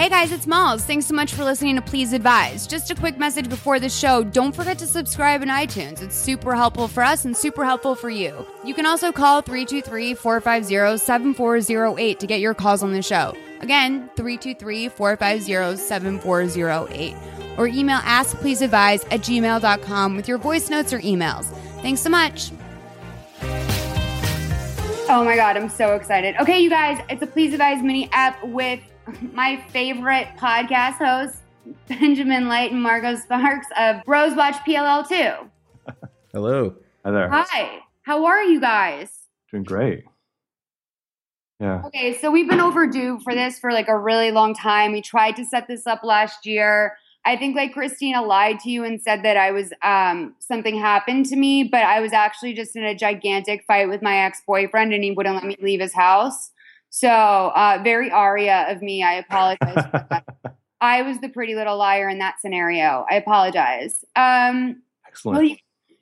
Hey guys, it's Malls. Thanks so much for listening to Please Advise. Just a quick message before the show. Don't forget to subscribe in iTunes. It's super helpful for us and super helpful for you. You can also call 323 450 7408 to get your calls on the show. Again, 323 450 7408. Or email askpleaseadvise at gmail.com with your voice notes or emails. Thanks so much. Oh my God, I'm so excited. Okay, you guys, it's a Please Advise mini app with my favorite podcast hosts, Benjamin Light and Marco Sparks of Rose Watch PLL2. Hello. Hi there. Hi, how are you guys? Doing great. Yeah. Okay, so we've been overdue for this for like a really long time. We tried to set this up last year. I think like Christina lied to you and said that I was um something happened to me, but I was actually just in a gigantic fight with my ex-boyfriend and he wouldn't let me leave his house. So uh, very Aria of me. I apologize. I was the pretty little liar in that scenario. I apologize. Um, Excellent. well, you,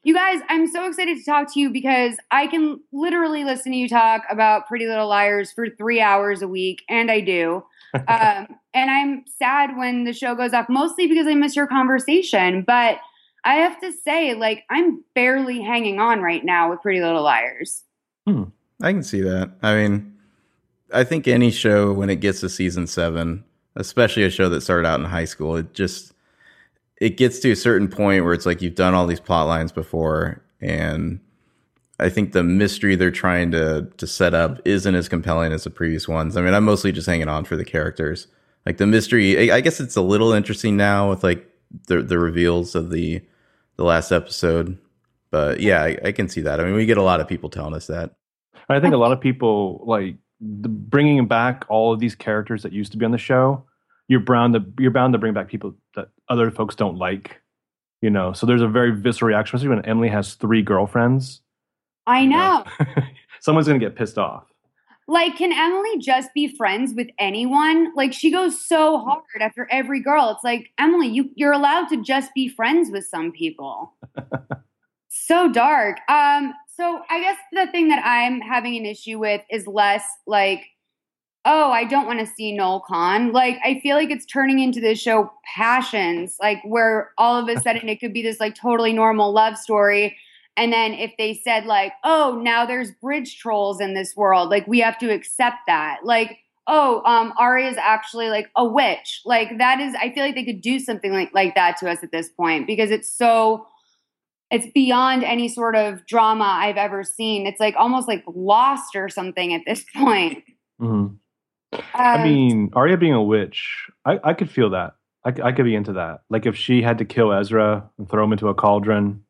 you guys, I'm so excited to talk to you because I can literally listen to you talk about Pretty Little Liars for three hours a week, and I do. um, and I'm sad when the show goes off, mostly because I miss your conversation. But I have to say, like, I'm barely hanging on right now with Pretty Little Liars. Hmm. I can see that. I mean, I think any show when it gets to season seven, especially a show that started out in high school, it just it gets to a certain point where it's like you've done all these plot lines before, and I think the mystery they're trying to to set up isn't as compelling as the previous ones. I mean, I'm mostly just hanging on for the characters. Like the mystery, I guess it's a little interesting now with like the the reveals of the the last episode. But yeah, I, I can see that. I mean, we get a lot of people telling us that. I think a lot of people like the, bringing back all of these characters that used to be on the show. You're bound to you're bound to bring back people that other folks don't like, you know. So there's a very visceral reaction, especially when Emily has three girlfriends. I know. Someone's gonna get pissed off. Like, can Emily just be friends with anyone? Like, she goes so hard after every girl. It's like, Emily, you you're allowed to just be friends with some people. so dark. Um, so I guess the thing that I'm having an issue with is less like, oh, I don't want to see Noel Kahn. Like, I feel like it's turning into this show Passions, like where all of a sudden it could be this like totally normal love story. And then if they said like, oh, now there's bridge trolls in this world, like we have to accept that. Like, oh, um, Aria is actually like a witch. Like that is, I feel like they could do something like like that to us at this point because it's so it's beyond any sort of drama I've ever seen. It's like almost like lost or something at this point. Mm-hmm. I Um, mean, Aria being a witch, I, I could feel that. I could be into that. Like if she had to kill Ezra and throw him into a cauldron.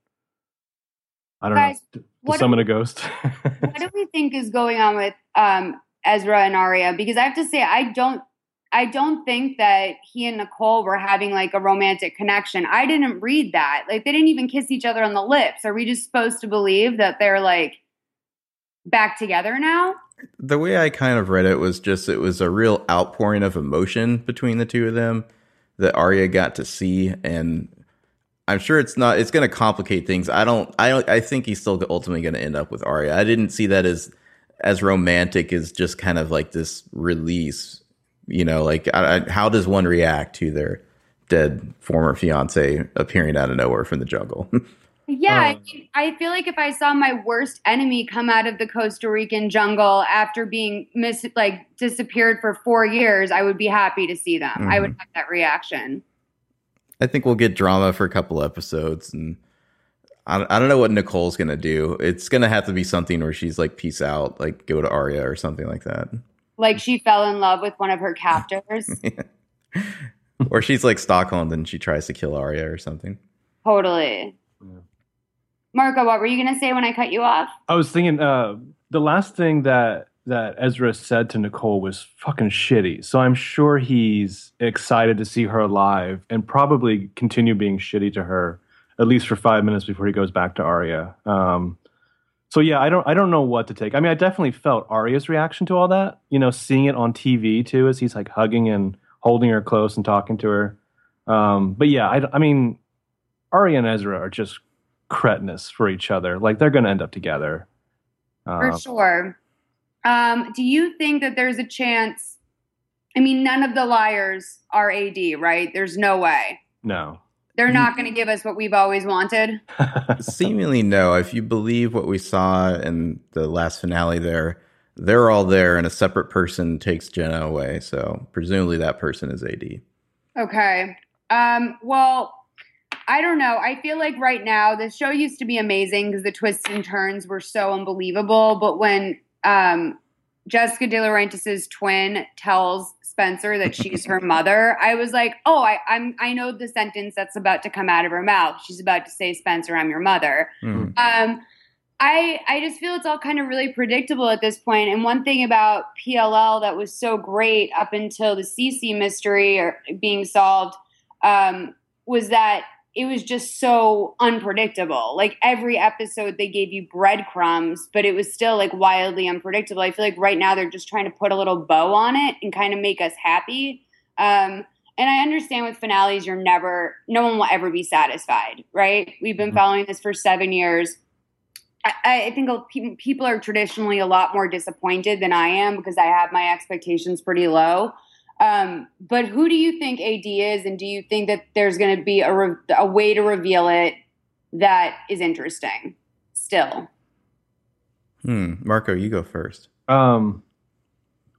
I don't Guys, know. To, to summon a ghost. what do we think is going on with um, Ezra and Aria? Because I have to say, I don't, I don't think that he and Nicole were having like a romantic connection. I didn't read that. Like they didn't even kiss each other on the lips. Are we just supposed to believe that they're like back together now? The way I kind of read it was just it was a real outpouring of emotion between the two of them that Aria got to see, and I'm sure it's not. It's going to complicate things. I don't. I don't. I think he's still ultimately going to end up with Aria. I didn't see that as as romantic as just kind of like this release. You know, like I, I, how does one react to their dead former fiance appearing out of nowhere from the jungle? Yeah, I, Um, mean, I feel like if I saw my worst enemy come out of the Costa Rican jungle after being mis- like disappeared for four years, I would be happy to see them. I would have that reaction. I think we'll get drama for a couple episodes, and I, I don't know what Nicole's gonna do. It's gonna have to be something where she's like, "Peace out," like go to Aria or something like that, Like she fell in love with one of her captors. or she's like Stockholm, and she tries to kill Aria or something. totally. Yeah. Marco, what were you going to say when I cut you off? I was thinking uh, the last thing that that Ezra said to Nicole was fucking shitty. So I'm sure he's excited to see her alive and probably continue being shitty to her at least for five minutes before he goes back to Aria. Um, so yeah, I don't I don't know what to take. I mean, I definitely felt Aria's reaction to all that. You know, seeing it on TV too, as he's like hugging and holding her close and talking to her. Um, but yeah, I, I mean, Aria and Ezra are just cretinous for each other. Like they're going to end up together. For Uh, sure. Um, do you think that there's a chance? I mean, none of the liars are AD, right? There's no way. no. They're not going to give us what we've always wanted. Seemingly, no. If you believe what we saw in the last finale, there, they're all there, and a separate person takes Jenna away. So presumably, that person is AD. Okay. Um, well, I don't know. I feel like right now the show used to be amazing because the twists and turns were so unbelievable. But when um, Jessica DiLaurentis's twin tells Spencer that she's her mother, I was like, oh, I, I'm I know the sentence that's about to come out of her mouth. She's about to say, Spencer, I'm your mother. Hmm. Um, I I just feel it's all kind of really predictable at this point. And one thing about PLL that was so great up until the CeCe mystery or being solved um, was that it was just so unpredictable. Like every episode, they gave you breadcrumbs, but it was still like wildly unpredictable. I feel like right now they're just trying to put a little bow on it and kind of make us happy. Um, and I understand with finales, you're never, no one will ever be satisfied, right? We've been Mhm. following this for seven years. I, I think people are traditionally a lot more disappointed than I am because I have my expectations pretty low. Um, but who do you think AD is, and do you think that there's going to be a, re- a way to reveal it that is interesting? Still, Hmm. Marco, you go first. Um,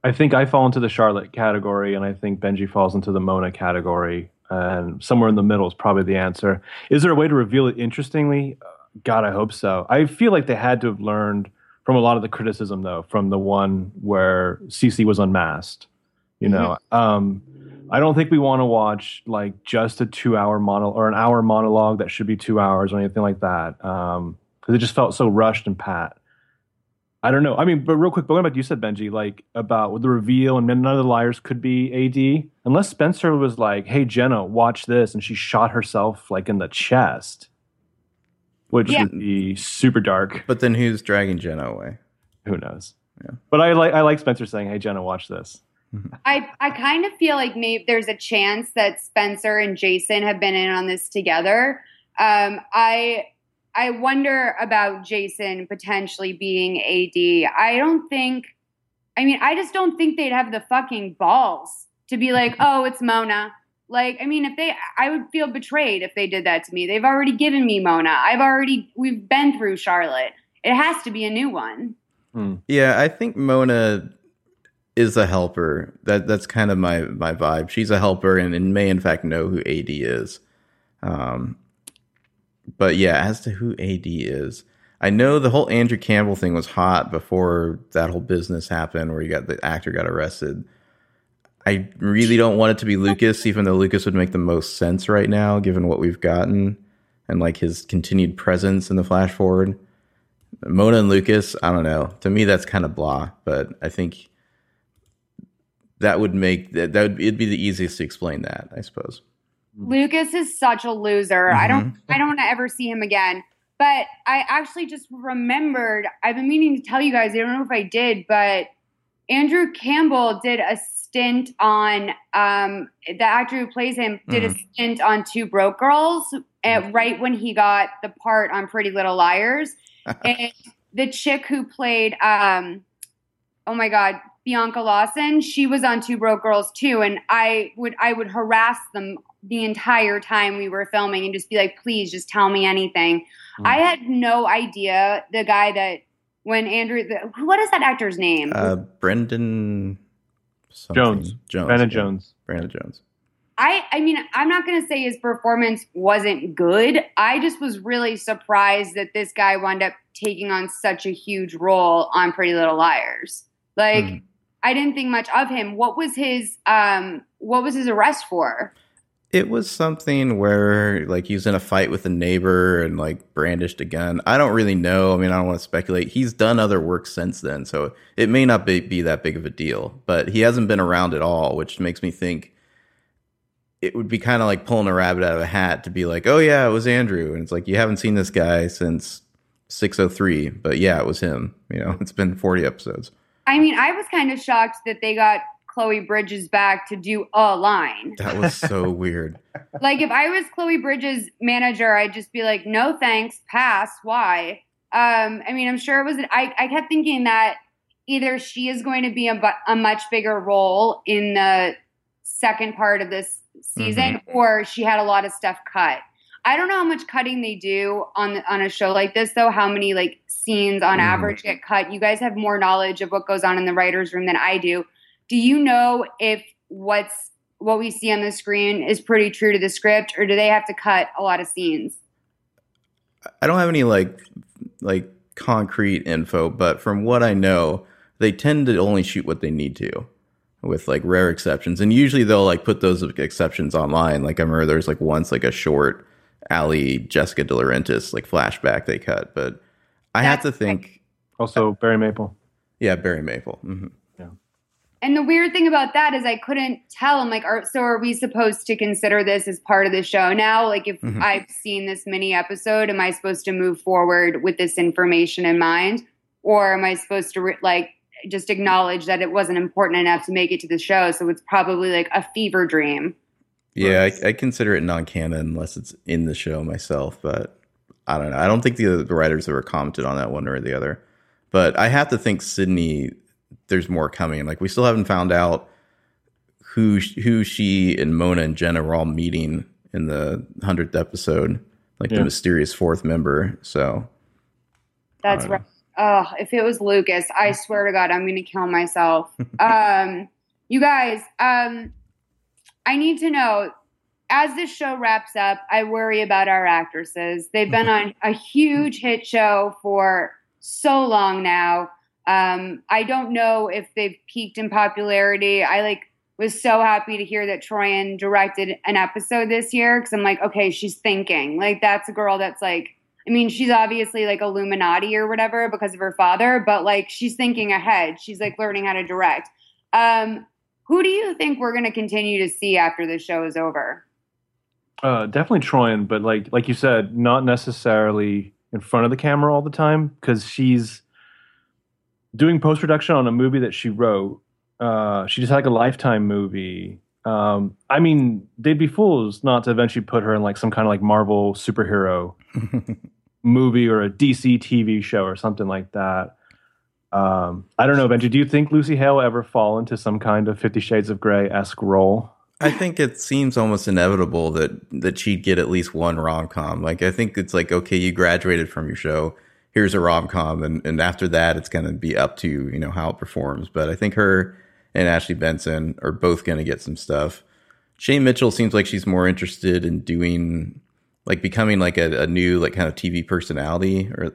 I think I fall into the Charlotte category, and I think Benji falls into the Mona category. And somewhere in the middle is probably the answer. Is there a way to reveal it interestingly? Uh, God, I hope so. I feel like they had to have learned from a lot of the criticism, though, from the one where Cece was unmasked. You know, um, I don't think we want to watch like just a two-hour mono or an hour monologue that should be two hours or anything like that, because it just felt so rushed and pat. I don't know. I mean, but real quick, going back to you said Benji, like about the reveal, and none of the liars could be AD, unless Spencer was like, "Hey Jenna, watch this," and she shot herself like in the chest, which Yeah. would be super dark. But then who's dragging Jenna away? Who knows? Yeah. But I like I like Spencer saying, "Hey Jenna, watch this." Mm-hmm. I I kind of feel like maybe there's a chance that Spencer and Jason have been in on this together. Um, I I wonder about Jason potentially being AD. I don't think. I mean, I just don't think they'd have the fucking balls to be like, mm-hmm. oh, it's Mona. Like, I mean, if they, I would feel betrayed if they did that to me. They've already given me Mona. I've already, we've been through Charlotte. It has to be a new one. Hmm. Yeah, I think Mona is a helper. That that's kind of my my vibe. She's a helper and, and may in fact know who AD is. Um, but yeah, as to who AD is, I know the whole Andrew Campbell thing was hot before that whole business happened, where you got the actor got arrested. I really don't want it to be Lucas, even though Lucas would make the most sense right now, given what we've gotten and like his continued presence in the flash forward. Mona and Lucas, I don't know. To me, that's kind of blah, but I think that would make that, that would it'd be the easiest to explain that, I suppose. Lucas is such a loser. I don't I don't want to ever see him again. But I actually just remembered, I've been meaning to tell you guys, I don't know if I did, but Andrew Campbell did a stint on um, the actor who plays him did a stint on Two Broke Girls uh, right when he got the part on Pretty Little Liars. and the chick who played um, oh my god, Bianca Lawson, she was on Two Broke Girls too, and I would I would harass them the entire time we were filming and just be like, please just tell me anything. Mm. I had no idea the guy that when Andrew the, what is that actor's name? Uh, Brendan something. Jones. Jones. Brandon yeah. Jones. Brandon Jones. I I mean, I'm not going to say his performance wasn't good. I just was really surprised that this guy wound up taking on such a huge role on Pretty Little Liars. Like Mhm. I didn't think much of him. What was his um what was his arrest for? It was something where like he was in a fight with a neighbor and like brandished a gun. I don't really know. I mean, I don't want to speculate. He's done other work since then, so it may not be, be that big of a deal. But he hasn't been around at all, which makes me think it would be kind of like pulling a rabbit out of a hat to be like, "Oh yeah, it was Andrew," and it's like you haven't seen this guy since 603, but yeah, it was him. You know, it's been 40 episodes. I mean, I was kind of shocked that they got Chloe Bridges back to do a line. That was so weird. like if I was Chloe Bridges' manager, I'd just be like, "No thanks, pass." Why? Um, I mean, I'm sure it was. I I kept thinking that either she is going to be a, a much bigger role in the second part of this season, or she had a lot of stuff cut. I don't know how much cutting they do on on a show like this, though. How many like scenes on Mhm. average get cut? You guys have more knowledge of what goes on in the writers' room than I do. Do you know if what's what we see on the screen is pretty true to the script, or do they have to cut a lot of scenes? I don't have any like like concrete info, but from what I know, they tend to only shoot what they need to, with like rare exceptions. And usually they'll like put those exceptions online. Like I remember there's like once like a short Ali Jessica DiLaurentis like flashback they cut, but I have to That's- think, Also Barry Maple. yeah, Barry Maple. hmm And the weird thing about that is I couldn't tell. I'm like, are, so are we supposed to consider this as part of the show now? Like, if Mhm. I've seen this mini episode, am I supposed to move forward with this information in mind, or am I supposed to re- like just acknowledge that it wasn't important enough to make it to the show? So it's probably like a fever dream. Yeah, I, I consider it non-canon unless it's in the show myself, but I don't know. I don't think the, the writers ever commented on that one or the other. But I have to think Sydney. There's more coming. Like we still haven't found out who who she and Mona and Jenna were all meeting in the hundredth episode, like Yeah. the mysterious fourth member. So That's right. Oh, if it was Lucas, I swear to God, I'm going to kill myself. um, you guys, um, I need to know as this show wraps up, I worry about our actresses. They've been on a huge hit show for so long now. Um, I don't know if they've peaked in popularity. I like was so happy to hear that Troian directed an episode this year because I'm like, okay, she's thinking. Like that's a girl that's like I mean, she's obviously like Illuminati or whatever because of her father, but like she's thinking ahead. She's like learning how to direct. Um, who do you think we're going to continue to see after the show is over? Uh, definitely Troian, but like like you said, not necessarily in front of the camera all the time because she's doing post production on a movie that she wrote. Uh, she just had like a Lifetime movie. Um, I mean, they'd be fools not to eventually put her in like some kind of like Marvel superhero movie or a DC TV show or something like that. Um, I don't know, Benji. Do you think Lucy Hale will ever fall into some kind of Fifty Shades of Grey esque role? I think it seems almost inevitable that that she'd get at least one rom com. Like I think it's like okay, you graduated from your show. Here's a rom com, and and after that, it's going to be up to you know how it performs. But I think her and Ashley Benson are both going to get some stuff. Shay Mitchell seems like she's more interested in doing like becoming like a, a new like kind of TV personality or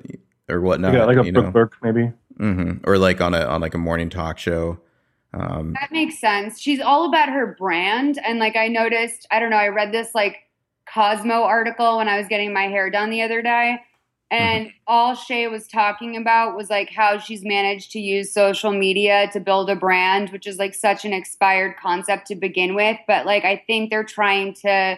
or whatnot. yeah, like a you Brooke know? Burke maybe. Hmm or like on a on like a morning talk show. Um, That makes sense. She's all about her brand. And like I noticed, I don't know, I read this like Cosmo article when I was getting my hair done the other day. And all Shay was talking about was like how she's managed to use social media to build a brand, which is like such an expired concept to begin with. But like I think they're trying to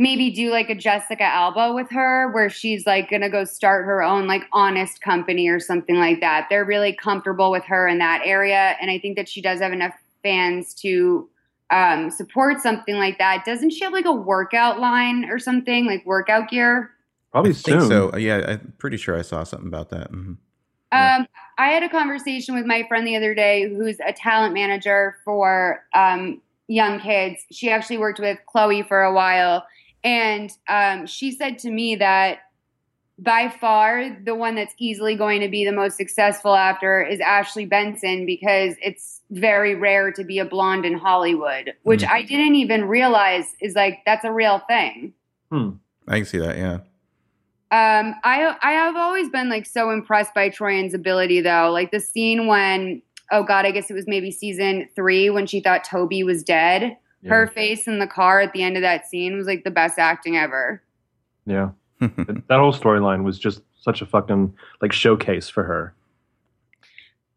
maybe do like a Jessica Alba with her where she's like going to go start her own like honest company or something like that. They're really comfortable with her in that area and I think that she does have enough fans to um, support something like that. Doesn't she have like a workout line or something like workout gear? Probably I think soon. so. Yeah, I'm pretty sure I saw something about that. Mhm. Yeah. Um, I had a conversation with my friend the other day who's a talent manager for um, young kids. She actually worked with Chloe for a while. And um, she said to me that by far the one that's easily going to be the most successful after is Ashley Benson because it's very rare to be a blonde in Hollywood, which Mhm. I didn't even realize is like that's a real thing. Hmm. I can see that. Yeah. Um, I I have always been like so impressed by Troian's ability though. Like the scene when oh god, I guess it was maybe season three when she thought Toby was dead. Yeah. Her face in the car at the end of that scene was like the best acting ever. Yeah. that that whole storyline was just such a fucking like showcase for her.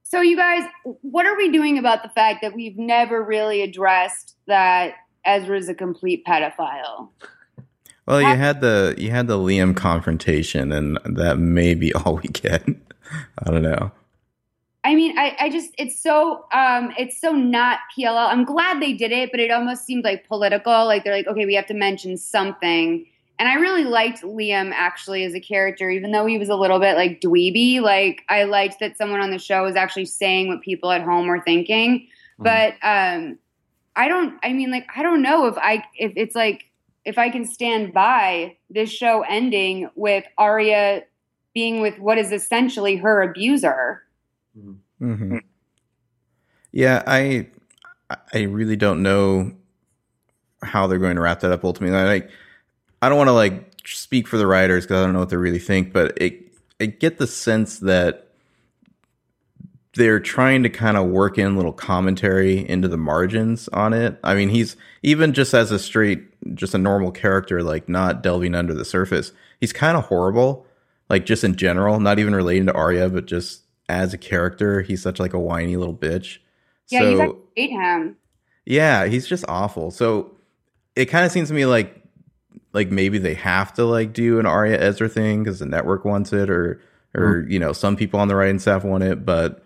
So you guys, what are we doing about the fact that we've never really addressed that Ezra's a complete pedophile? Well, you had the you had the Liam confrontation, and that may be all we get. I don't know. I mean, I, I just it's so um it's so not PLL. I'm glad they did it, but it almost seemed like political. Like they're like, okay, we have to mention something. And I really liked Liam actually as a character, even though he was a little bit like dweeby. Like I liked that someone on the show was actually saying what people at home were thinking. Mhm. But um I don't I mean like I don't know if I if it's like if I can stand by this show ending with Aria being with what is essentially her abuser. Hmm Yeah, I I really don't know how they're going to wrap that up ultimately. Like, I don't want to like speak for the writers because I don't know what they really think, but it I get the sense that they're trying to kind of work in little commentary into the margins on it. I mean, he's even just as a straight, just a normal character, like not delving under the surface. He's kind of horrible, like just in general, not even relating to Aria, but just as a character, he's such like a whiny little bitch. Yeah, so you guys hate him. yeah, he's just awful. So it kind of seems to me like like maybe they have to like do an Aria Ezra thing because the network wants it, or or mm-hmm. you know some people on the writing staff want it, but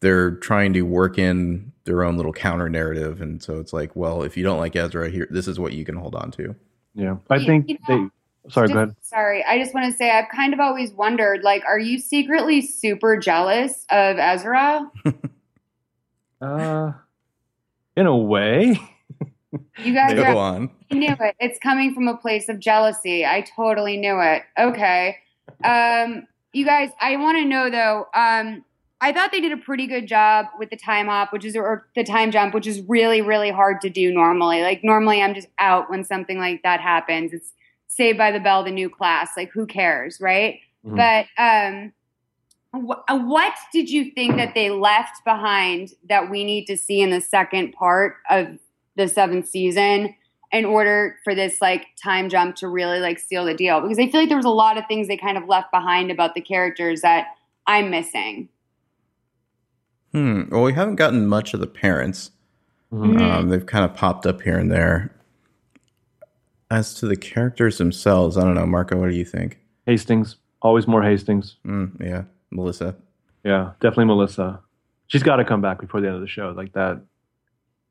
they're trying to work in their own little counter narrative, and so it's like, well, if you don't like Ezra, here this is what you can hold on to. Yeah. I think you know, they sorry, Just- go ahead. Sorry, I just want to say I've kind of always wondered like, are you secretly super jealous of Ezra? Uh in a way. You guys Maybe. are Go on. I knew it. It's coming from a place of jealousy. I totally knew it. Okay. Um, you guys, I want to know though. Um, I thought they did a pretty good job with the time hop, which is or the time jump, which is really, really hard to do normally. Like normally, I'm just out when something like that happens. It's Saved by the Bell, the new class. Like who cares, right? Mhm. But um, wh- what did you think that they left behind that we need to see in the second part of the seventh season in order for this like time jump to really like seal the deal? Because I feel like there was a lot of things they kind of left behind about the characters that I'm missing. Hmm. Well, we haven't gotten much of the parents. Mhm. Mhm. Um, they've kind of popped up here and there. As to the characters themselves, I don't know, Marco. What do you think? Hastings. Always more Hastings. Mm, yeah, Melissa. Yeah, definitely Melissa. She's got to come back before the end of the show like that.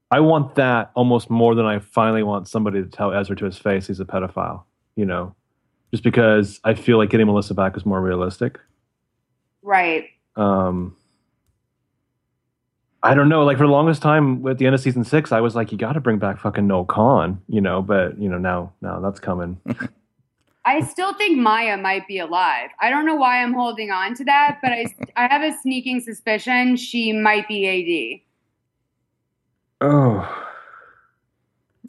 I want that almost more than I finally want somebody to tell Ezra to his face he's a pedophile. You know, just because I feel like getting Melissa back is more realistic. Right. Um, I don't know. Like for the longest time at the end of season six, I was like, you got to bring back fucking Noel Kahn. You know, but you know now now that's coming. I still think Maya might be alive. I don't know why I'm holding on to that, but I, I have a sneaking suspicion she might be AD. oh,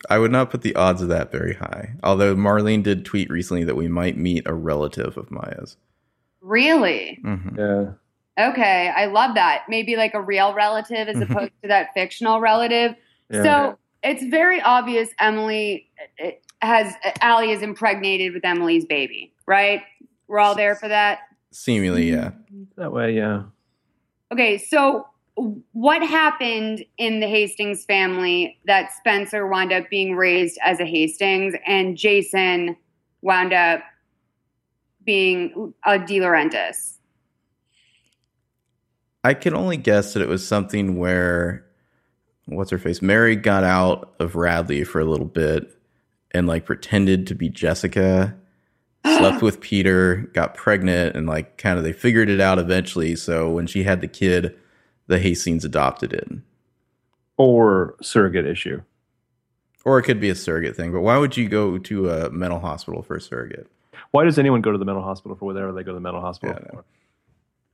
I would not put the odds of that very high. Although Marlene did tweet recently that we might meet a relative of Maya's. AD. Really? hmm yeah. Okay, I love that. Maybe like a real relative as opposed to that fictional relative. Yeah. So it's very obvious Emily uh, has Ali is impregnated with Emily's baby, right? We're all there for that. Seemingly, yeah. that way, yeah. Okay, so what happened in the Hastings family that Spencer wound up being raised as a Hastings and Jason wound up being a DiLaurentis? I can only guess that it was something where what's her face? Mary got out of Radley for a little bit and like pretended to be Jessica, slept with Peter, got pregnant, and like kind of they figured it out eventually. So when she had the kid, the Hastings adopted it. Or surrogate issue. Or it could be a surrogate thing, but why would you go to a mental hospital for a surrogate? Why does anyone go to the mental hospital for whatever they go to the mental hospital Yeah, for?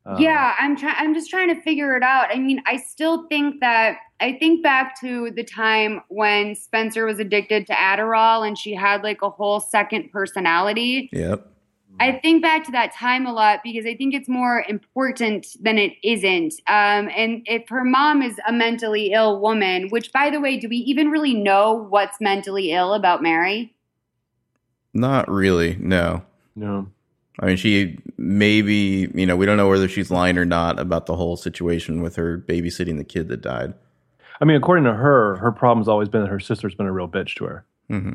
Um, yeah, I'm trying. I'm just trying to figure it out. I mean, I still think that I think back to the time when Spencer was addicted to Adderall and she had like a whole second personality. Yep. I think back to that time a lot because I think it's more important than it isn't. Um, and if her mom is a mentally ill woman, which by the way, do we even really know what's mentally ill about Mary? Not really, no. No. I mean, she maybe, you know, we don't know whether she's lying or not about the whole situation with her babysitting the kid that died. I mean, according to her, her problem's always been that her sister's been a real bitch to her. hmm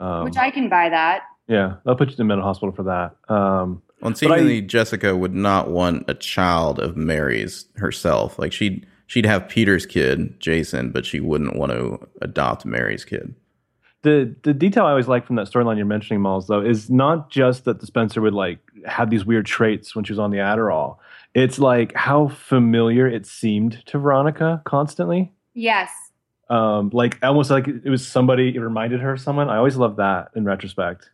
Um, which I can buy that. yeah, I'll put you in the mental hospital for that. Um, Well, and But I- Jessica would not want a child of Mary's herself. Like she'd she'd have Peter's kid, Jason, but she wouldn't want to adopt Mary's kid. The the detail I always like from that storyline you're mentioning, Miles, though, is not just that the Spencer would like have these weird traits when she was on the Adderall. It's like how familiar it seemed to Veronica constantly. Yes. Um, like almost like it was somebody. It reminded her of someone. I always love that in retrospect.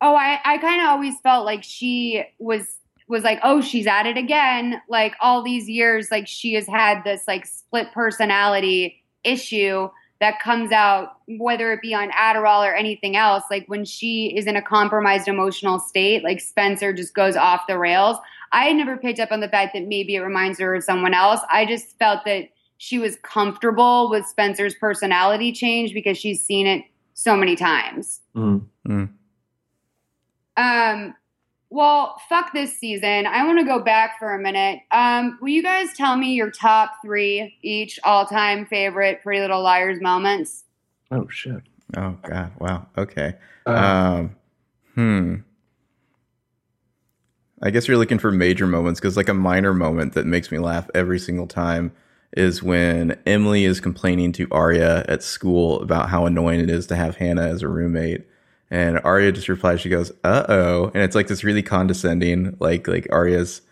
Oh, I, I kind of always felt like she was was like, oh, she's at it again. Like all these years, like she has had this like split personality issue that comes out, whether it be on Adderall or anything else. Like when she is in a compromised emotional state, like Spencer just goes off the rails. I had never picked up on the fact that maybe it reminds her of someone else. I just felt that she was comfortable with Spencer's personality change because she's seen it so many times. Mhm. Mm. Um, well, fuck this season. I want to go back for a minute. Um, will you guys tell me your top three each all-time favorite Pretty Little Liars moments? Oh shit. Oh God! Wow. Okay. Uh, Um. Hmm. I guess you're looking for major moments because, like, a minor moment that makes me laugh every single time is when Emily is complaining to Aria at school about how annoying it is to have Hanna as a roommate, and Aria just replies, she goes, "Uh oh," and it's like this really condescending, like like Aria's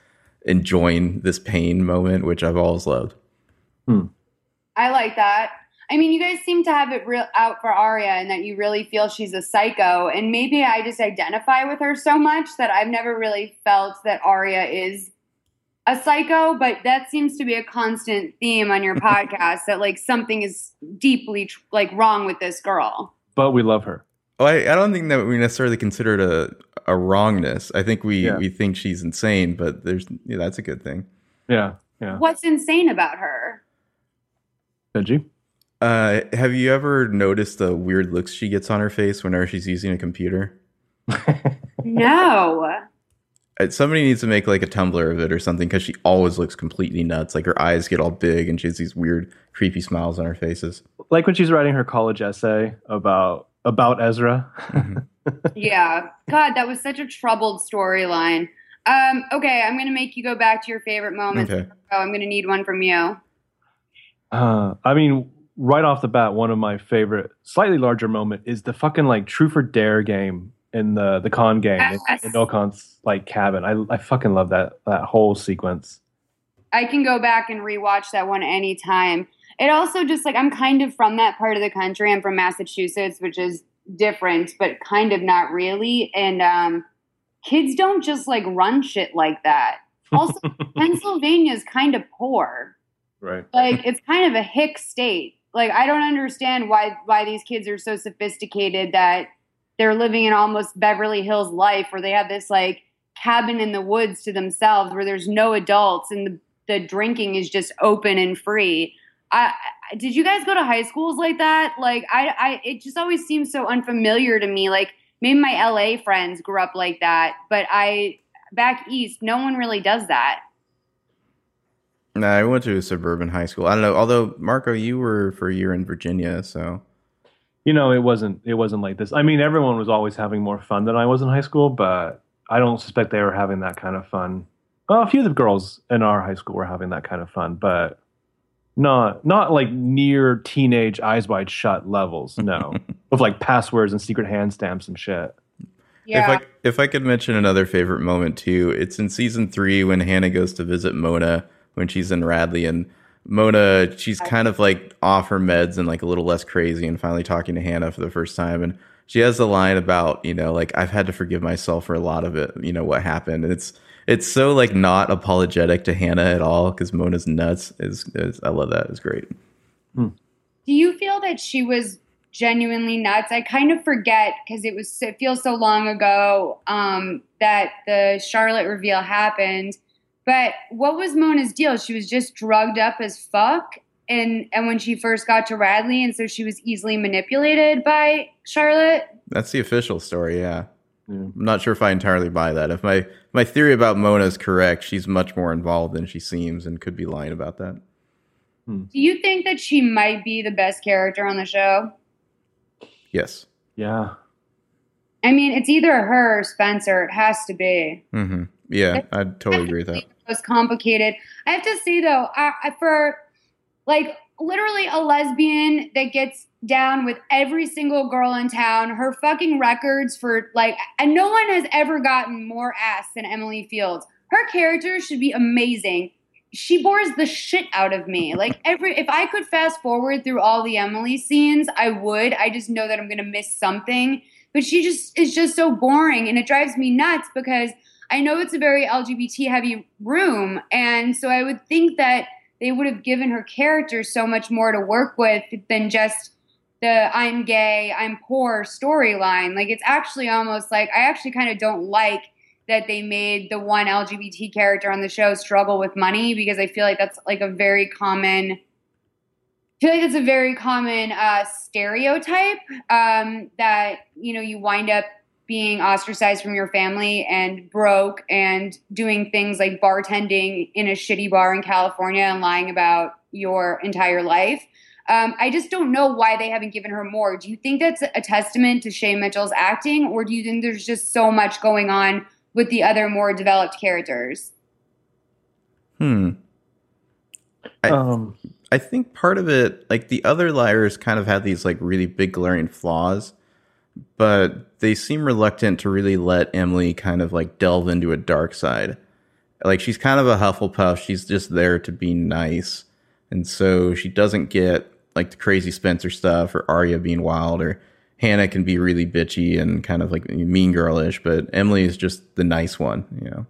enjoying this pain moment, which I've always loved. I like that. I mean, you guys seem to have it real out for Aria and that you really feel she's a psycho. And maybe I just identify with her so much that I've never really felt that Aria is a psycho, but that seems to be a constant theme on your podcast that like something is deeply like wrong with this girl. but we love her. Oh, I, I don't think that we necessarily consider it a, a wrongness. I think we, Yeah. we think she's insane, but there's yeah, that's a good thing. Yeah. Yeah. What's insane about her? Benji. Uh, have you ever noticed the weird looks she gets on her face whenever she's using a computer? No. Uh, Somebody needs to make like a Tumblr of it or something because she always looks completely nuts. Like her eyes get all big and she has these weird, creepy smiles on her faces. like when she's writing her college essay about about Ezra. yeah. God, that was such a troubled storyline. Um, okay, I'm gonna make you go back to your favorite moments. Okay. Oh, I'm gonna need one from you. Uh, I mean, right off the bat, one of my favorite, slightly larger moment is the fucking like Truth or Dare game in the the con game in, Yes. in Ocon's like cabin. I I fucking love that that whole sequence. I can go back and rewatch that one anytime. It also just like I'm kind of from that part of the country. I'm from Massachusetts, which is different, but kind of not really. And um, kids don't just like run shit like that. Also, Pennsylvania is kind of poor. Right. like it's kind of a hick state. Like I don't understand why why these kids are so sophisticated that they're living in almost Beverly Hills life where they have this like cabin in the woods to themselves where there's no adults and the, the drinking is just open and free. I, I did you guys go to high schools like that? Like I, I it just always seems so unfamiliar to me. Like maybe my LA friends grew up like that, but I back east, no one really does that. No, I went to a suburban high school. I don't know. Although Marco, you were for a year in Virginia, so you know, it wasn't it wasn't like this. I mean, everyone was always having more fun than I was in high school, but I don't suspect they were having that kind of fun. Well, a few of the girls in our high school were having that kind of fun, but not not like near teenage eyes wide shut levels. No, with like passwords and secret hand stamps and shit. Yeah. If I if I could mention another favorite moment too, it's in season three when Hanna goes to visit Mona when she's in Radley and Mona she's kind of like off her meds and like a little less crazy and finally talking to Hanna for the first time and she has the line about, you know, like I've had to forgive myself for a lot of it, you know, what happened. And it's it's so like not apologetic to Hanna at all because Mona's nuts is, is I love that. It's great. Do you feel that she was genuinely nuts? I kind of forget because it was it feels so long ago um, that the Charlotte reveal happened. But what was Mona's deal? She was just drugged up as fuck, and and when she first got to Radley, and so she was easily manipulated by Charlotte. That's the official story, yeah. Yeah. I'm not sure if I entirely buy that. If my my theory about Mona is correct, she's much more involved than she seems and could be lying about that. Do you think that she might be the best character on the show? Yes. Yeah. I mean, it's either her or Spencer. It has to be. hmm Yeah, I totally agree with that. most complicated. I have to say though, I, I, for like literally a lesbian that gets down with every single girl in town, her fucking records for like, and no one has ever gotten more ass than Emily Fields. Her character should be amazing. She bores the shit out of me. Like every, if I could fast forward through all the Emily scenes, I would. I just know that I'm gonna miss something. But she just is just so boring, and it drives me nuts because I know it's a very LGBT heavy room. And so I would think that they would have given her character so much more to work with than just the I'm gay, I'm poor storyline. Like it's actually almost like I actually kind of don't like that they made the one LGBT character on the show struggle with money because I feel like that's like a very common I feel like it's a very common uh, stereotype um, that you know you wind up being ostracized from your family and broke and doing things like bartending in a shitty bar in California and lying about your entire life. Um, I just don't know why they haven't given her more. Do you think that's a testament to Shay Mitchell's acting, or do you think there's just so much going on with the other more developed characters? Hmm. I, Um, I think part of it, like the other liars, kind of had these like really big glaring flaws, but they seem reluctant to really let Emily kind of like delve into a dark side. Like she's kind of a Hufflepuff. She's just there to be nice, and so she doesn't get like the crazy Spencer stuff or Aria being wild or Hanna can be really bitchy and kind of like mean girlish, but Emily is just the nice one, you know.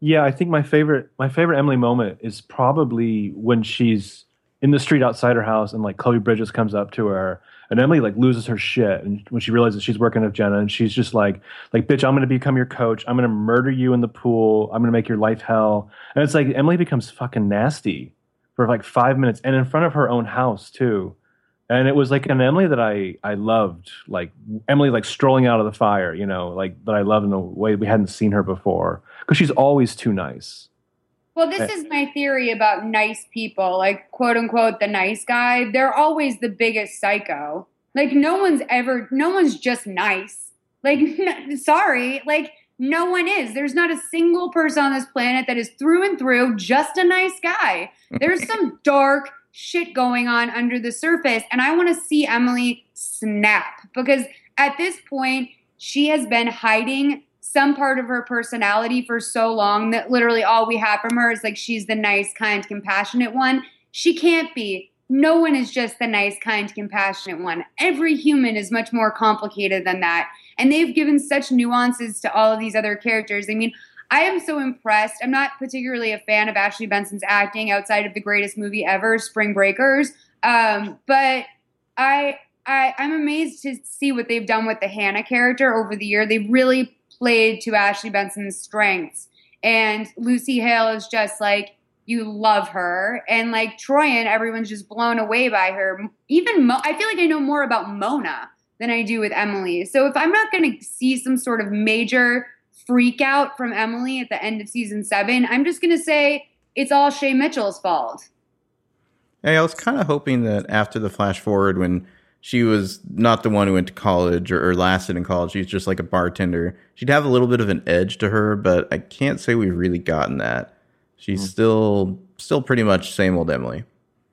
Yeah, I think my favorite my favorite Emily moment is probably when she's in the street outside her house and like Chloe Bridges comes up to her and Emily like loses her shit and when she realizes she's working with Jenna and she's just like like bitch I'm to become your coach. I'm to murder you in the pool. I'm to make your life hell. And it's like Emily becomes fucking nasty for like 5 minutes and in front of her own house too. And it was like an Emily that I I loved, like Emily like strolling out of the fire, you know, like that I loved in a way we hadn't seen her before because she's always too nice. Well, this is my theory about nice people, like quote unquote the nice guy. They're always the biggest psycho. Like no one's ever, no one's just nice. Like, sorry, like no one is. There's not a single person on this planet that is through and through just a nice guy. There's some dark shit going on under the surface, and I want to see Emily snap because at this point she has been hiding some part of her personality for so long that literally all we have from her is like she's the nice, kind, compassionate one. She can't be. No one is just the nice, kind, compassionate one. Every human is much more complicated than that. And they've given such nuances to all of these other characters. I mean, I am so impressed. I'm not particularly a fan of Ashley Benson's acting outside of the greatest movie ever, Spring Breakers. Um, but I, I I'm amazed to see what they've done with the Hanna character over the year. They've really played to Ashley Benson's strengths. And Lucy Hale is just like you love her, and like Troian, everyone's just blown away by her. Even Mo- I feel like I know more about Mona than I do with Emily. So if I'm not going to see some sort of major freak out from Emily at the end of season seven, I'm just going to say it's all Shay Mitchell's fault. Hey, I was kind of hoping that after the flash forward, when she was not the one who went to college or, or lasted in college, she was just like a bartender, she'd have a little bit of an edge to her, but I can't say we've really gotten that. She's mm. still still pretty much same old Emily.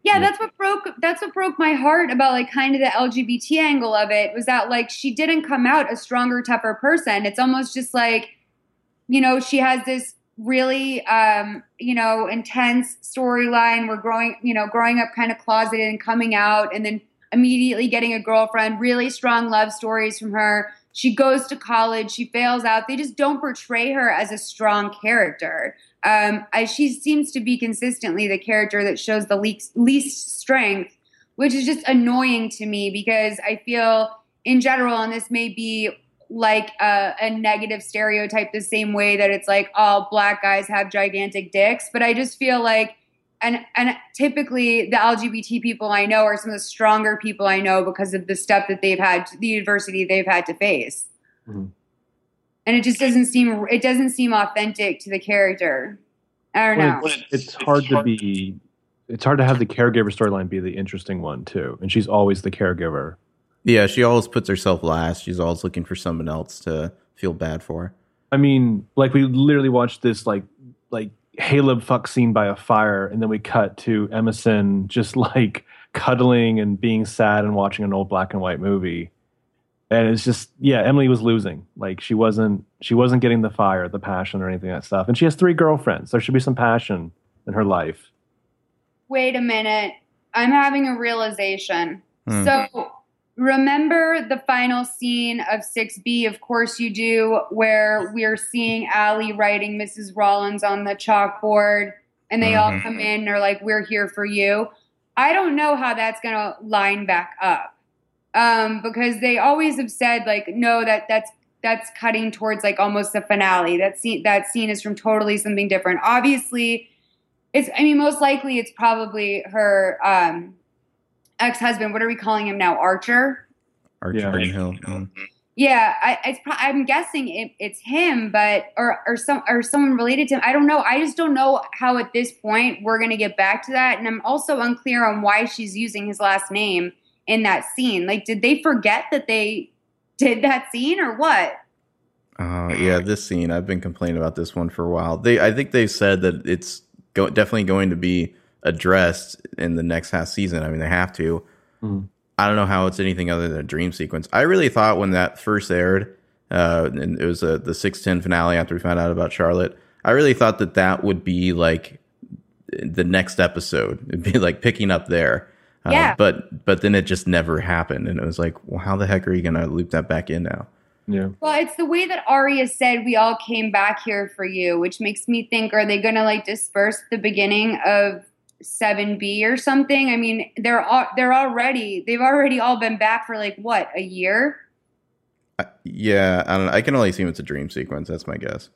Yeah, that's what broke that's what broke my heart about like kind of the LGBT angle of it was that like she didn't come out a stronger, tougher person. It's almost just like, you know, she has this really um, you know intense storyline we're growing you know growing up kind of closeted and coming out and then immediately getting a girlfriend really strong love stories from her. She goes to college she fails out. They just don't portray her as a strong character. Um, she seems to be consistently the character that shows the least, least strength which is just annoying to me because i feel in general and this may be like a, a, negative stereotype the same way that it's like all black guys have gigantic dicks but i just feel like and and typically the lgbt people i know are some of the stronger people i know because of the stuff that they've had the adversity they've had to face mm-hmm. and it just doesn't seem it doesn't seem authentic to the character i don't well, know it's, it's hard to be it's hard to have the caregiver storyline be the interesting one too and she's always the caregiver yeah, she always puts herself last. She's always looking for someone else to feel bad for. I mean, like we literally watched this like like Haleb fuck scene by a fire, and then we cut to Emison just like cuddling and being sad and watching an old black and white movie. And it's just yeah, Emily was losing. Like she wasn't she wasn't getting the fire, the passion, or anything that stuff. And she has three girlfriends. There should be some passion in her life. Wait a minute. I'm having a realization. Hmm. So remember the final scene of 6B? Of course you do, where we're seeing Ali writing Mrs. Rollins on the chalkboard and they mm-hmm. all come in and are like, We're here for you. I don't know how that's going to line back up. Um, because they always have said like, no, that that's that's cutting towards like almost the finale. That scene that scene is from totally something different. Obviously, it's I mean, most likely it's probably her um ex husband. What are we calling him now? Archer. Archer yeah. Hill. Mm. Yeah, I, it's, I'm guessing it, it's him, but or or some or someone related to him. I don't know. I just don't know how at this point we're gonna get back to that, and I'm also unclear on why she's using his last name in that scene. Like, did they forget that they did that scene or what? Uh, yeah, this scene. I've been complaining about this one for a while. They, I think they said that it's go- definitely going to be addressed in the next half season. I mean, they have to. Mm. I don't know how it's anything other than a dream sequence. I really thought when that first aired, uh, and it was a, the six ten finale after we found out about Charlotte. I really thought that that would be like the next episode. It'd be like picking up there. Uh, yeah. But but then it just never happened, and it was like, well, how the heck are you going to loop that back in now? Yeah. Well, it's the way that Aria said we all came back here for you, which makes me think: Are they going to like disperse the beginning of 7B or something. I mean, they're all, they're already they've already all been back for like what a year. Uh, yeah, I don't know. I can only assume it's a dream sequence. That's my guess.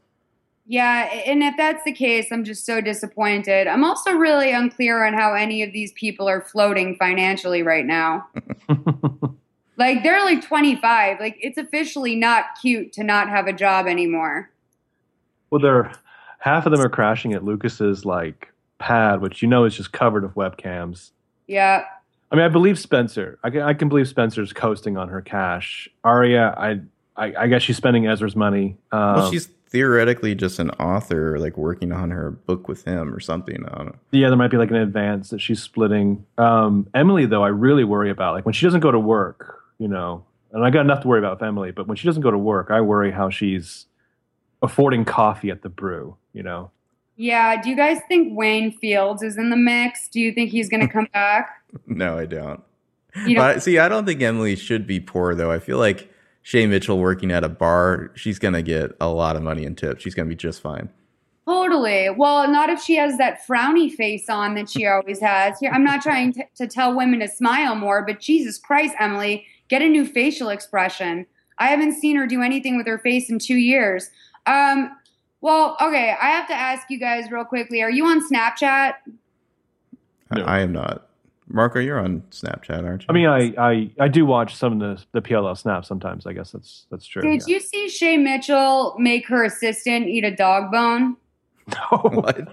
Yeah, and if that's the case, I'm just so disappointed. I'm also really unclear on how any of these people are floating financially right now. like they're like 25. Like it's officially not cute to not have a job anymore. Well, they're half of them are crashing at Lucas's like pad, which you know is just covered with webcams. Yeah. I mean, I believe Spencer. I can, I can believe Spencer's coasting on her cash. Aria, I, I, I guess she's spending Ezra's money. Um, well, she's theoretically just an author, like working on her book with him or something. I don't know. Yeah, there might be like an advance that she's splitting. Um, Emily, though, I really worry about. Like when she doesn't go to work, you know, and I got enough to worry about with Emily, but when she doesn't go to work, I worry how she's affording coffee at the brew, you know. Yeah. Do you guys think Wayne Fields is in the mix? Do you think he's going to come back? no, I don't. You know, see, I don't think Emily should be poor though. I feel like Shay Mitchell working at a bar, she's going to get a lot of money in tips. She's going to be just fine. Totally. Well, not if she has that frowny face on that she always has. Here, I'm not trying to, to tell women to smile more, but Jesus Christ, Emily, get a new facial expression. I haven't seen her do anything with her face in two years. Um, well, okay, I have to ask you guys real quickly. Are you on Snapchat? I- No. I am not. Marco, you're on Snapchat, aren't you? I mean, I, I I do watch some of the the PLL snaps sometimes. I guess that's that's true. Did you see Shay Mitchell make her assistant eat a dog bone? No. What?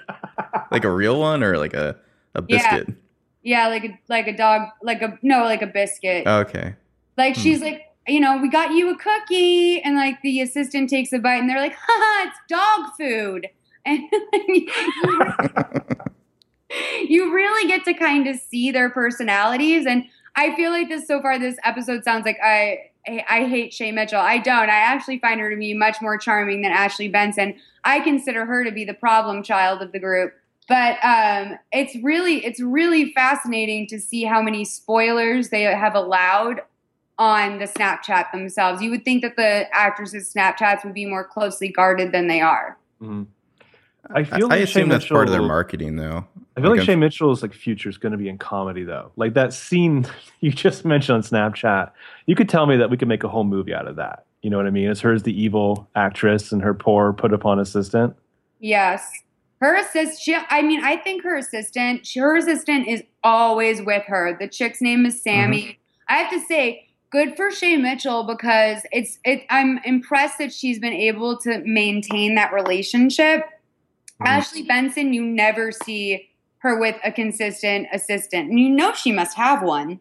like a real one or like a a Yeah. biscuit? Yeah, like a like a dog, like a no, like a biscuit. Okay. Like Hmm. she's like, you know, we got you a cookie, and like the assistant takes a bite, and they're like, haha, it's dog food, and you really get to kind of see their personalities. And I feel like this so far, this episode sounds like I. I I hate Shay Mitchell. I don't. I actually find her to be much more charming than Ashley Benson. I consider her to be the problem child of the group. But um, it's really it's really fascinating to see how many spoilers they have allowed on the Snapchat themselves. You would think that the actresses' Snapchats would be more closely guarded than they are. Mhm. I, I feel I like assume Shay that's part of their marketing, though. I feel like, Like, Shay Mitchell's like future is going to be in comedy though. Like that scene you just mentioned on Snapchat, you could tell me that we could make a whole movie out of that. You know what I mean? It's her as the evil actress and her poor put upon assistant. Yes. Her assist, she, I mean, I think her assistant, she, her assistant is always with her. The chick's name is Sammy. I have to say, good for Shay Mitchell because it's it. I'm impressed that she's been able to maintain that relationship. Mhm. Ashley Benson, you never see her with a consistent assistant, and you know she must have one.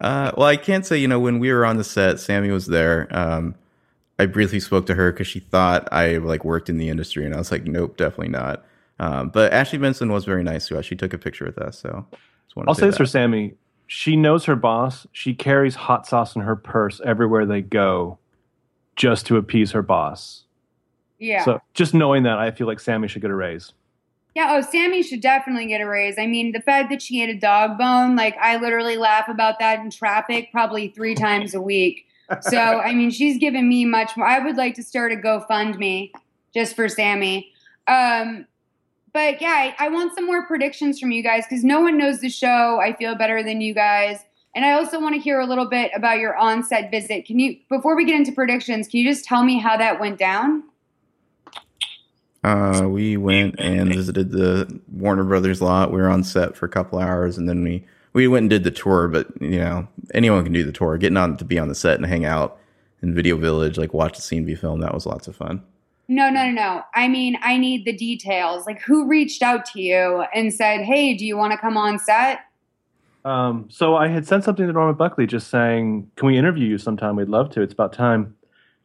Uh, well, I can't say, you know, when we were on the set, Sammy was there. Um, I briefly spoke to her because she thought I like worked in the industry, and I was like, nope, definitely not. Um, but Ashley Benson was very nice to us. She took a picture with us, so just I'll to say this for. Sammy. She knows her boss. She carries hot sauce in her purse everywhere they go just to appease her boss. Yeah. So just knowing that, I feel like Sammy should get a raise. Yeah, oh, Sammy should definitely get a raise. I mean, the fact that she ate a dog bone, like, I literally laugh about that in traffic probably three times a week. So, I mean, she's given me much more. I would like to start a GoFundMe just for Sammy. Um, but yeah, I, I want some more predictions from you guys because no one knows the show. I feel better than you guys. And I also want to hear a little bit about your on-set visit. Can you, before we get into predictions, can you just tell me how that went down? Uh, we went and visited the Warner Brothers lot. We were on set for a couple hours, and then we we went and did the tour. But you know, anyone can do the tour. Getting on to be on the set and hang out in Video Village, like watch the scene be filmed, that was lots of fun. No, no, no, no. I mean, I need the details. Like, who reached out to you and said, "Hey, do you want to come on set?" Um, so I had sent something to Norman Buckley just saying, "Can we interview you sometime? We'd love to. It's about time."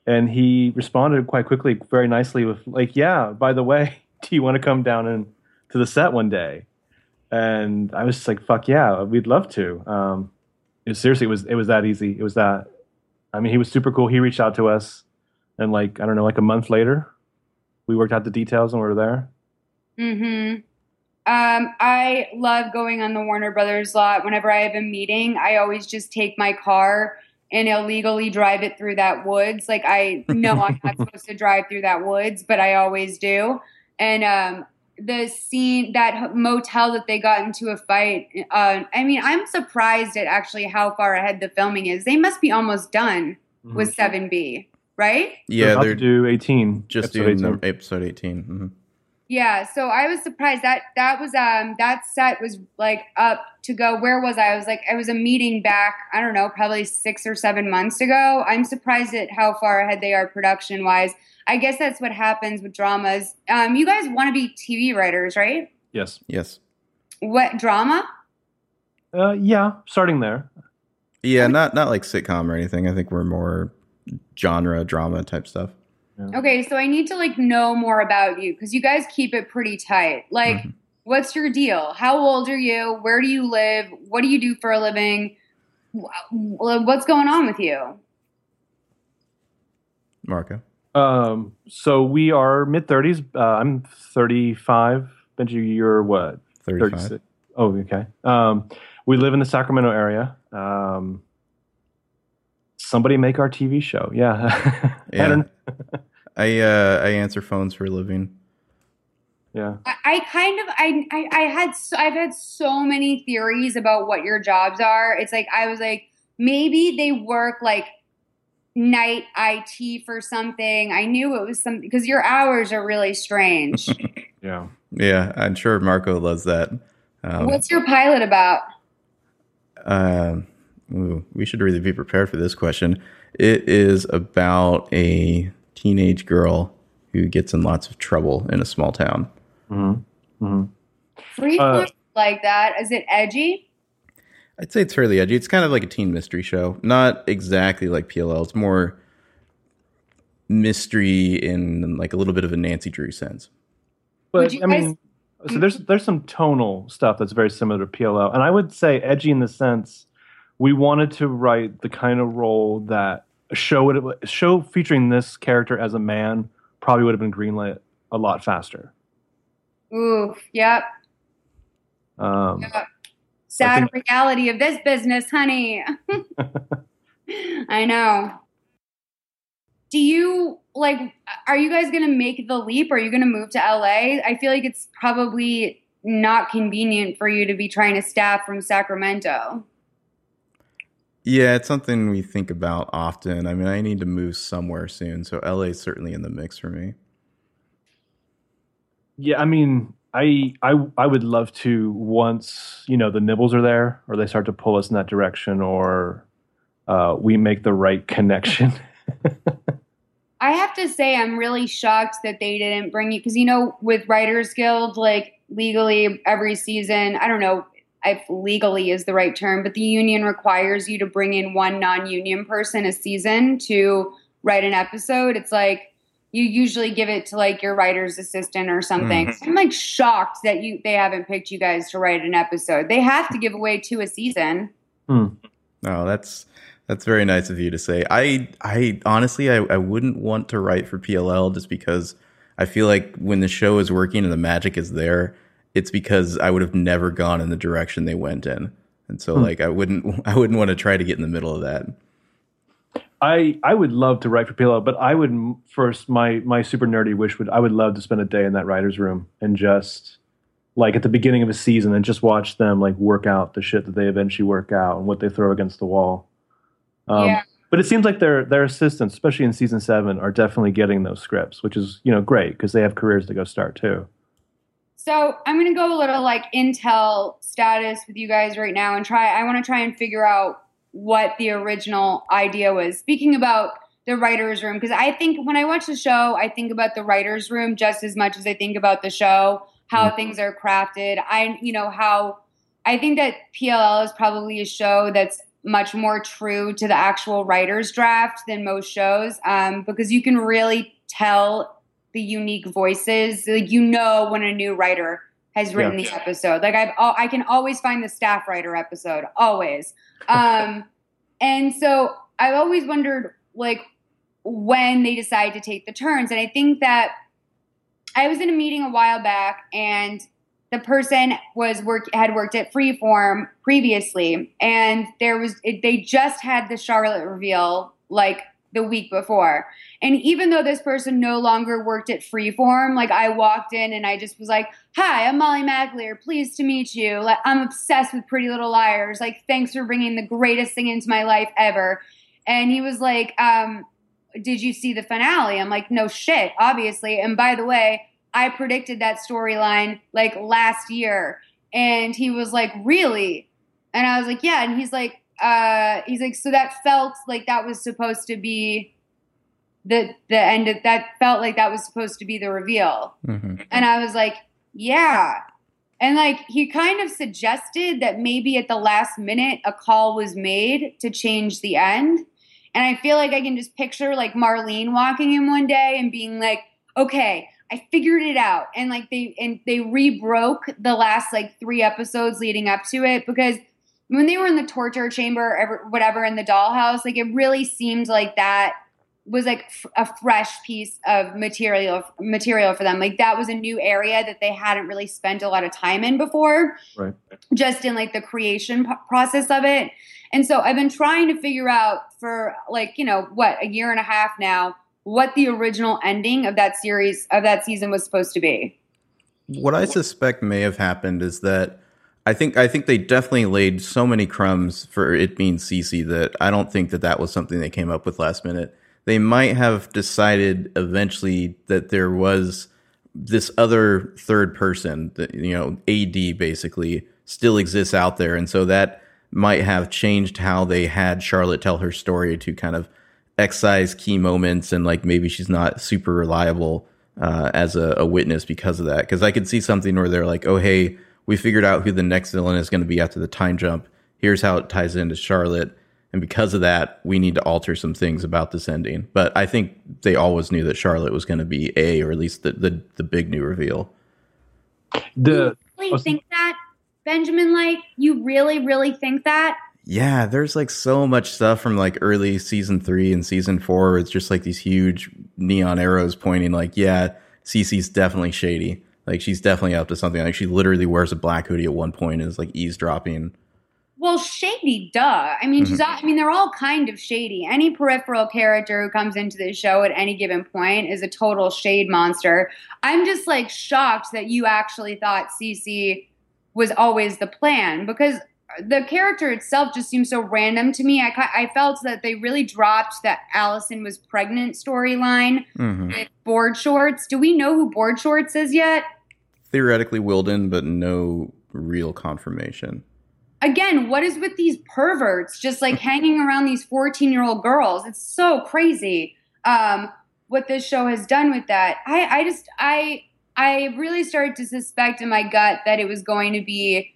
And he responded quite quickly, very nicely, with like, "Yeah, by the way, do you want to come down and to the set one day?" And I was just like, "Fuck yeah, we'd love to." Um, it, seriously, it was it was that easy. It was that. I mean, he was super cool. He reached out to us, and like I don't know, like a month later, we worked out the details and we were there. Mm-hmm. Um, I love going on the Warner Brothers lot. Whenever I have a meeting, I always just take my car and illegally drive it through that woods. Like I know I'm not supposed to drive through that woods, but I always do. And um, the scene, that motel that they got into a fight. Uh, I mean, I'm surprised at actually how far ahead the filming is. They must be almost done with 7B, right? They're Yeah, about they're to do eighteen. just episode doing 18. episode 18. Mhm. Yeah, so I was surprised that that was um that set was like up to go. Where was I? I was like I was a meeting back. I don't know, probably six or seven months ago. I'm surprised at how far ahead they are production wise. I guess that's what happens with dramas. Um, you guys want to be TV writers, right? Yes. Yes. What drama? Uh, yeah, starting there. Yeah, not not like sitcom or anything. I think we're more genre drama type stuff. Okay, so I need to like know more about you because you guys keep it pretty tight. Like, Mhm. what's your deal? How old are you? Where do you live? What do you do for a living? What's going on with you? Marco. Um, so we are mid thirties. Uh, I'm 35. Benji, you're what? 35. 36. Oh, okay. Um, we live in the Sacramento area. Um, somebody make our TV show. Yeah. I Yeah. don't- I uh I answer phones for a living. yeah. I, I kind of I, I I had so, I've had so many theories about what your jobs are. It's like I was like maybe they work like night IT for something. I knew it was something because your hours are really strange. Yeah. Yeah, I'm sure Marco loves that. Um, What's your pilot about? Um, ooh, we should really be prepared for this question. It is about a teenage girl who gets in lots of trouble in a small town. Mm-hmm. Mm-hmm. Free Uh, like that. Is it edgy? I'd say it's fairly edgy. It's kind of like a teen mystery show. Not exactly like PLL. It's more mystery in like a little bit of a Nancy Drew sense. Would But you I guys- mean, so there's there's some tonal stuff that's very similar to PLL, and I would say edgy in the sense we wanted to write the kind of role that a show would a show featuring this character as a man probably would have been greenlit a lot faster. Ooh, yep. Um, yep. Sad think- reality of this business, honey. I know. Do you like are you guys going to make the leap? Are you going to move to LA? I feel like it's probably not convenient for you to be trying to staff from Sacramento. Yeah, it's something we think about often. I mean, I need to move somewhere soon, so LA is certainly in the mix for me. Yeah, I mean, I I I would love to once you know the nibbles are there, or they start to pull us in that direction, or uh, we make the right connection. I have to say, I'm really shocked that they didn't bring you because you know, with Writers Guild, like legally every season, I don't know if legally is the right term, but the union requires you to bring in one non-union person a season to write an episode. It's like you usually give it to like your writer's assistant or something. Mhm. I'm like shocked that you they haven't picked you guys to write an episode. They have to give away two a season. No, that's that's very nice of you to say. I I honestly I, I wouldn't want to write for PLL just because I feel like when the show is working and the magic is there, it's because I would have never gone in the direction they went in. And so Hmm. like I wouldn't I wouldn't want to try to get in the middle of that. I I would love to write for PLL, but I would first my my super nerdy wish would I would love to spend a day in that writers' room and just like at the beginning of a season and just watch them like work out the shit that they eventually work out and what they throw against the wall. Um, Yeah. But it seems like their their assistants, especially in season seven, are definitely getting those scripts, which is you know great because they have careers to go start too. So I'm gonna go a little like intel status with you guys right now and try. I want to try and figure out what the original idea was. Speaking about the writers' room, because I think when I watch the show, I think about the writers' room just as much as I think about the show, how Mhm. things are crafted. I, you know, how I think that PLL is probably a show that's much more true to the actual writer's draft than most shows, um, because you can really tell the unique voices. Like you know when a new writer has written the episode. Like I've al- I can always find the staff writer episode always. Um, and so I've always wondered like when they decide to take the turns. And I think that I was in a meeting a while back and the person was work had worked at Freeform previously, and there was it, they just had the Charlotte reveal like the week before. And even though this person no longer worked at Freeform, like I walked in and I just was like, "Hi, I'm Molly McAleer. Pleased to meet you. Like I'm obsessed with Pretty Little Liars. Like thanks for bringing the greatest thing into my life ever." And he was like, um, "Did you see the finale?" I'm like, "No shit, obviously." And by the way, I predicted that storyline like last year. And he was like, Really? And I was like, Yeah. And he's like, uh, he's like, so that felt like that was supposed to be the the end of that felt like that was supposed to be the reveal. hmm And I was like, Yeah. And like he kind of suggested that maybe at the last minute a call was made to change the end. And I feel like I can just picture like Marlene walking in one day and being like, okay, I figured it out. And like they and they rebroke the last like three episodes leading up to it because when they were in the torture chamber, ever, whatever, in the dollhouse, like it really seemed like that was like a fresh piece of material material for them. Like that was a new area that they hadn't really spent a lot of time in before, Right. just in like the creation process of it. And so I've been trying to figure out for like you know what a year and a half now what the original ending of that series of that season was supposed to be. What I suspect may have happened is that I think I think they definitely laid so many crumbs for it being CeCe that I don't think that that was something they came up with last minute. They might have decided eventually that there was this other third person that you know AD basically still exists out there, and so that might have changed how they had Charlotte tell her story to kind of excise key moments and like maybe she's not super reliable uh, as a, a witness because of that. Because I could see something where they're like, oh hey we figured out who the next villain is going to be after the time jump. Here's how it ties into Charlotte. And because of that, we need to alter some things about this ending. But I think they always knew that Charlotte was going to be A, or at least the, the, the big new reveal. The you really think that, Benjamin? Like, you really, really think that? Yeah, there's like so much stuff from like early season three and season four. It's just like these huge neon arrows pointing, like, yeah, CeCe's definitely shady. Like she's definitely up to something. Like she literally wears a black hoodie at one point and is like eavesdropping. Well, shady, duh. I mean, she's. I mean, they're all kind of shady. Any peripheral character who comes into the show at any given point is a total shade monster. I'm just like shocked that you actually thought CeCe was always the plan because the character itself just seems so random to me. I, I felt that they really dropped that Allison was pregnant storyline mm-hmm. with board shorts. Do we know who board shorts is yet? Theoretically, Wilden, but no real confirmation. Again, what is with these perverts just like hanging around these 14 year old girls? It's so crazy um, what this show has done with that. I, I just, I, I really started to suspect in my gut that it was going to be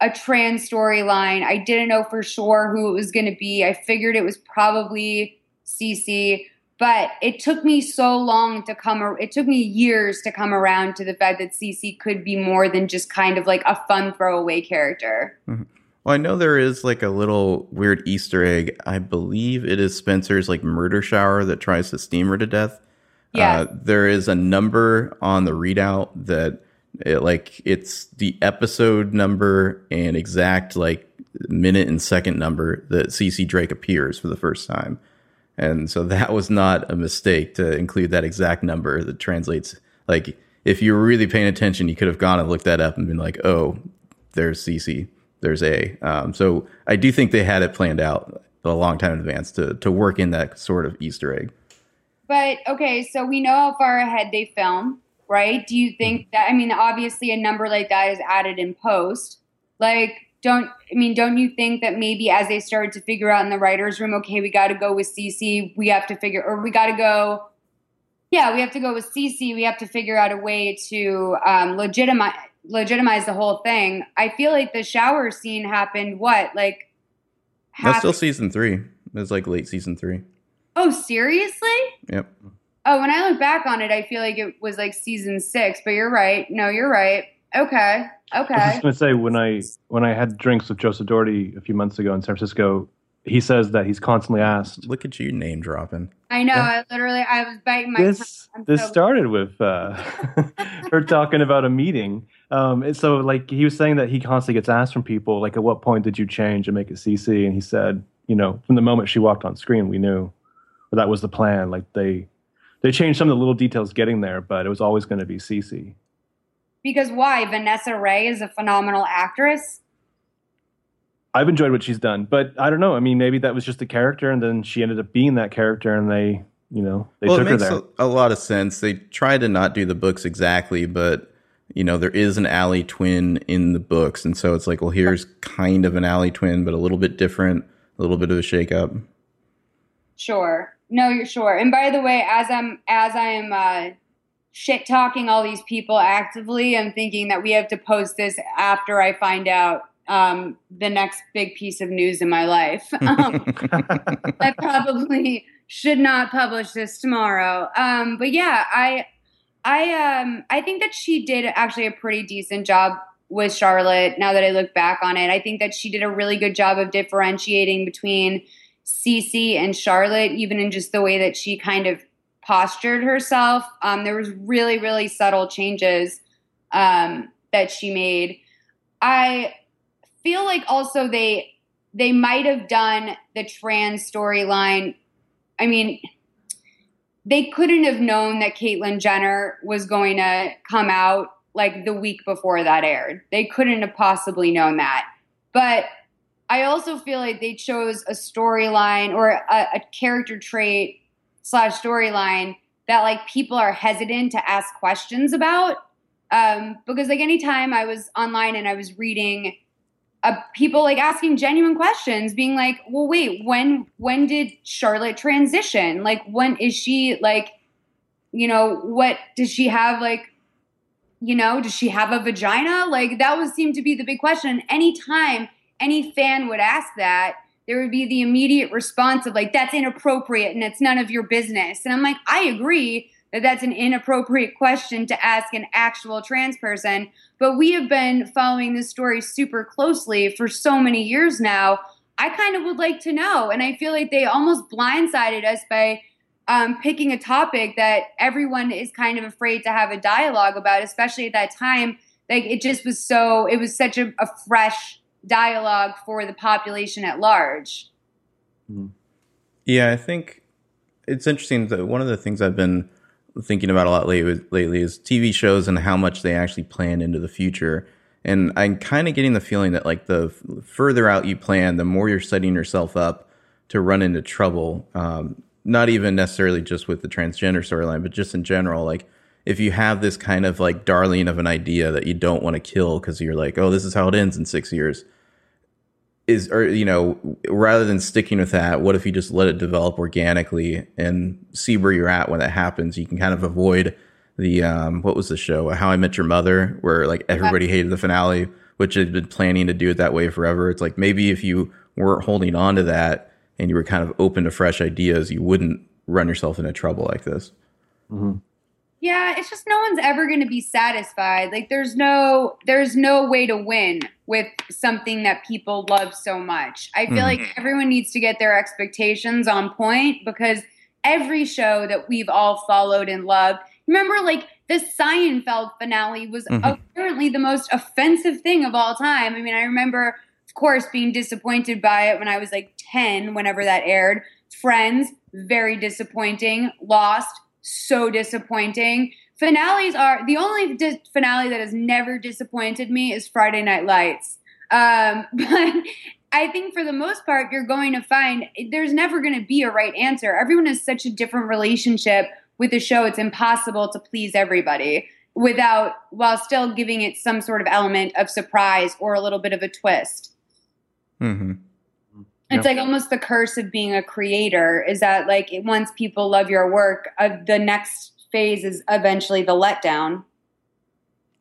a trans storyline. I didn't know for sure who it was going to be. I figured it was probably CeCe, but it took me so long to come. It took me years to come around to the fact that CeCe could be more than just kind of like a fun throwaway character. Mm-hmm. Well, I know there is like a little weird Easter egg. I believe it is Spencer's like murder shower that tries to steam her to death. Yeah. Uh, there is a number on the readout that it, like it's the episode number and exact like minute and second number that CeCe Drake appears for the first time. And so that was not a mistake to include that exact number that translates like if you were really paying attention, you could have gone and looked that up and been like, oh, there's CeCe, there's A. Um, so I do think they had it planned out a long time in advance to to work in that sort of Easter egg. But okay, so we know how far ahead they film right? Do you think mm-hmm. that, I mean, obviously a number like that is added in post. Like, don't, I mean, don't you think that maybe as they started to figure out in the writer's room, okay, we got to go with CeCe, we have to figure, or we got to go, yeah, we have to go with CeCe. we have to figure out a way to um, legitimize, legitimize the whole thing. I feel like the shower scene happened, what, like, that's still season three. It was like late season three. Oh, seriously? Yep. Oh, when I look back on it, I feel like it was like season six. But you're right. No, you're right. Okay. Okay. I was just gonna say when I when I had drinks with Joseph Dougherty a few months ago in San Francisco, he says that he's constantly asked. Look at you name dropping. I know. Yeah. I literally I was biting my. This this so started with uh, her talking about a meeting. Um, and so like he was saying that he constantly gets asked from people like, at what point did you change and make it CeCe? And he said, you know, from the moment she walked on screen, we knew that was the plan. Like they they changed some of the little details getting there, but it was always going to be CeCe. Because why? Vanessa Ray is a phenomenal actress. I've enjoyed what she's done, but I don't know. I mean, maybe that was just a character, and then she ended up being that character, and they, you know, they well, took it makes her there. A, a lot of sense. They try to not do the books exactly, but you know, there is an Ali twin in the books, and so it's like, well, here's kind of an Ali twin, but a little bit different, a little bit of a shakeup. Sure. No, you're sure. And by the way, as I'm as I am uh, shit talking all these people actively, I'm thinking that we have to post this after I find out um, the next big piece of news in my life. Um, I probably should not publish this tomorrow. Um, but yeah, I I um I think that she did actually a pretty decent job with Charlotte. Now that I look back on it, I think that she did a really good job of differentiating between CeCe and Charlotte, even in just the way that she kind of postured herself. Um, there was really, really subtle changes um, that she made. I feel like also they they might have done the trans storyline. I mean, they couldn't have known that Caitlyn Jenner was going to come out like the week before that aired. They couldn't have possibly known that. But I also feel like they chose a storyline or a, a character trait slash storyline that like people are hesitant to ask questions about. Um, because like anytime I was online and I was reading uh, people like asking genuine questions, being like, "Well, wait, when when did Charlotte transition? Like, when is she like, you know, what does she have like?" You know, does she have a vagina? Like that would seem to be the big question. Anytime any fan would ask that, there would be the immediate response of like, that's inappropriate and it's none of your business. And I'm like, I agree that that's an inappropriate question to ask an actual trans person. But we have been following this story super closely for so many years now. I kind of would like to know. And I feel like they almost blindsided us by um, picking a topic that everyone is kind of afraid to have a dialogue about, especially at that time. Like it just was so, it was such a, a fresh dialogue for the population at large. Mm-hmm. Yeah, I think it's interesting that one of the things I've been thinking about a lot lately, is TV shows and how much they actually plan into the future. And I'm kind of getting the feeling that like the further out you plan, the more you're setting yourself up to run into trouble. Um, not even necessarily just with the transgender storyline, but just in general. Like if you have this kind of like darling of an idea that you don't want to kill because you're like, oh, this is how it ends in six years is or you know rather than sticking with that what if you just let it develop organically and see where you're at when that happens? You can kind of avoid the um what was the show? How i met your mother where like everybody hated the finale which had been planning to do it that way forever. It's like maybe if you weren't holding on to that and you were kind of open to fresh ideas you wouldn't run yourself into trouble like this. Mm-hmm. Yeah, it's just no one's ever going to be satisfied. Like there's no there's no way to win with something that people love so much. I feel mm. like everyone needs to get their expectations on point because every show that we've all followed and loved. Remember like the Seinfeld finale was mm-hmm. apparently the most offensive thing of all time. I mean, I remember of course being disappointed by it when I was like 10 whenever that aired. Friends, very disappointing. Lost so disappointing. Finales are the only di- finale that has never disappointed me is Friday Night Lights. Um, but I think for the most part, you're going to find there's never going to be a right answer. Everyone has such a different relationship with the show. It's impossible to please everybody without while still giving it some sort of element of surprise or a little bit of a twist. Mm-hmm. It's like almost the curse of being a creator is that like once people love your work, uh, the next phase is eventually the letdown.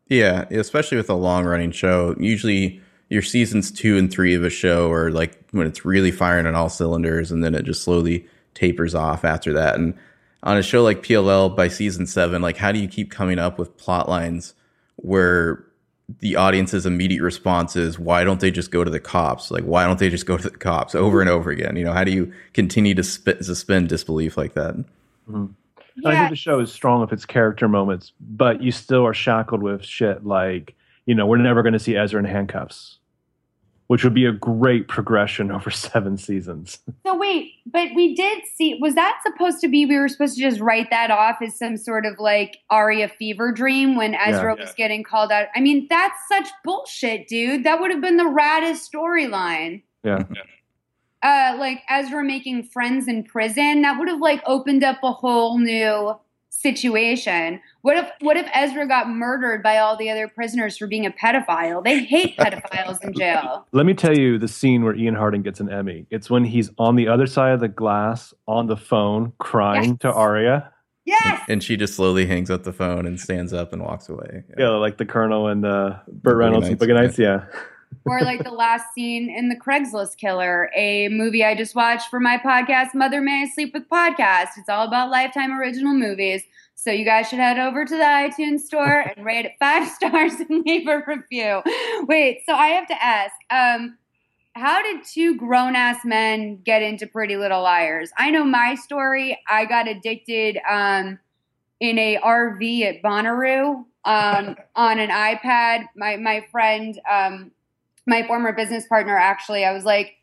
Yeah, especially with a long running show. Usually your seasons two and three of a show are like when it's really firing on all cylinders and then it just slowly tapers off after that. And on a show like PLL by season seven, like how do you keep coming up with plot lines where the audience's immediate response is why don't they just go to the cops? Like why don't they just go to the cops? over and over again. You know how do you continue to sp- suspend disbelief like that? Mm-hmm. yeah. i think the show is strong with its character moments but you still are shackled with shit like you know we're never going to see ezra in handcuffs which would be a great progression over seven seasons. So wait, but we did see was that supposed to be we were supposed to just write that off as some sort of like Aria fever dream when Ezra yeah, was yeah. getting called out? I mean, that's such bullshit, dude. That would have been the raddest storyline. Yeah. Uh, like Ezra making friends in prison, that would have like opened up a whole new situation. What if what if Ezra got murdered by all the other prisoners for being a pedophile? They hate pedophiles in jail. Let me tell you the scene where Ian Harding gets an Emmy. It's when he's on the other side of the glass on the phone crying yes. to Aria. Yes. And she just slowly hangs up the phone and stands up and walks away. Yeah, yeah like the Colonel and uh, Burt Reynolds and Boogie Nights. Yeah or like the last scene in the Craigslist Killer, a movie I just watched for my podcast, Mother May I Sleep with Podcast. It's all about Lifetime original movies. So you guys should head over to the iTunes store and rate it five stars and leave a review. Wait, so I have to ask, um, how did two grown ass men get into Pretty Little Liars? I know my story. I got addicted um, in a RV at Bonnaroo um, on an iPad. My my friend um, my former business partner actually, I was like,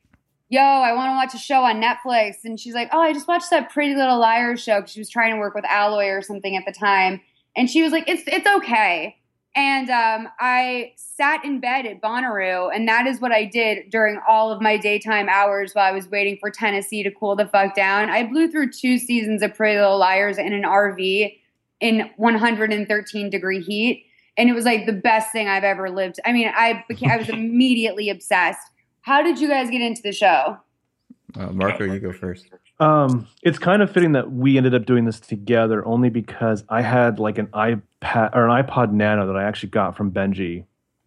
yo, I want to watch a show on Netflix. And she's like, oh, I just watched that Pretty Little Liars show because she was trying to work with Alloy or something at the time. And she was like, it's it's okay. And um, I sat in bed at Bonnaroo, and that is what I did during all of my daytime hours while I was waiting for Tennessee to cool the fuck down. I blew through two seasons of Pretty Little Liars in an RV in 113 degree heat, and it was like the best thing I've ever lived. I mean, I became, I was immediately obsessed. How did you guys get into the show? Uh, Marco, you go first. Um, it's kind of fitting that we ended up doing this together only because I had like an iPad or an iPod Nano that I actually got from Benji.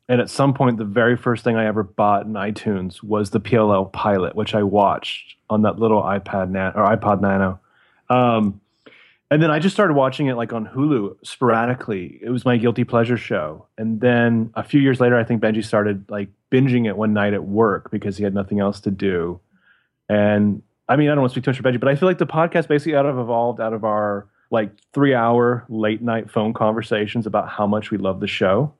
And at some point, the very first thing I ever bought in iTunes was the PLL pilot, which I watched on that little iPad Nano or iPod Nano. Um, and then I just started watching it like on Hulu sporadically. It was my guilty pleasure show. And then a few years later, I think Benji started like binging it one night at work because he had nothing else to do. And I mean, I don't want to speak too much for Benji, but I feel like the podcast basically out of evolved out of our like three hour late night phone conversations about how much we love the show.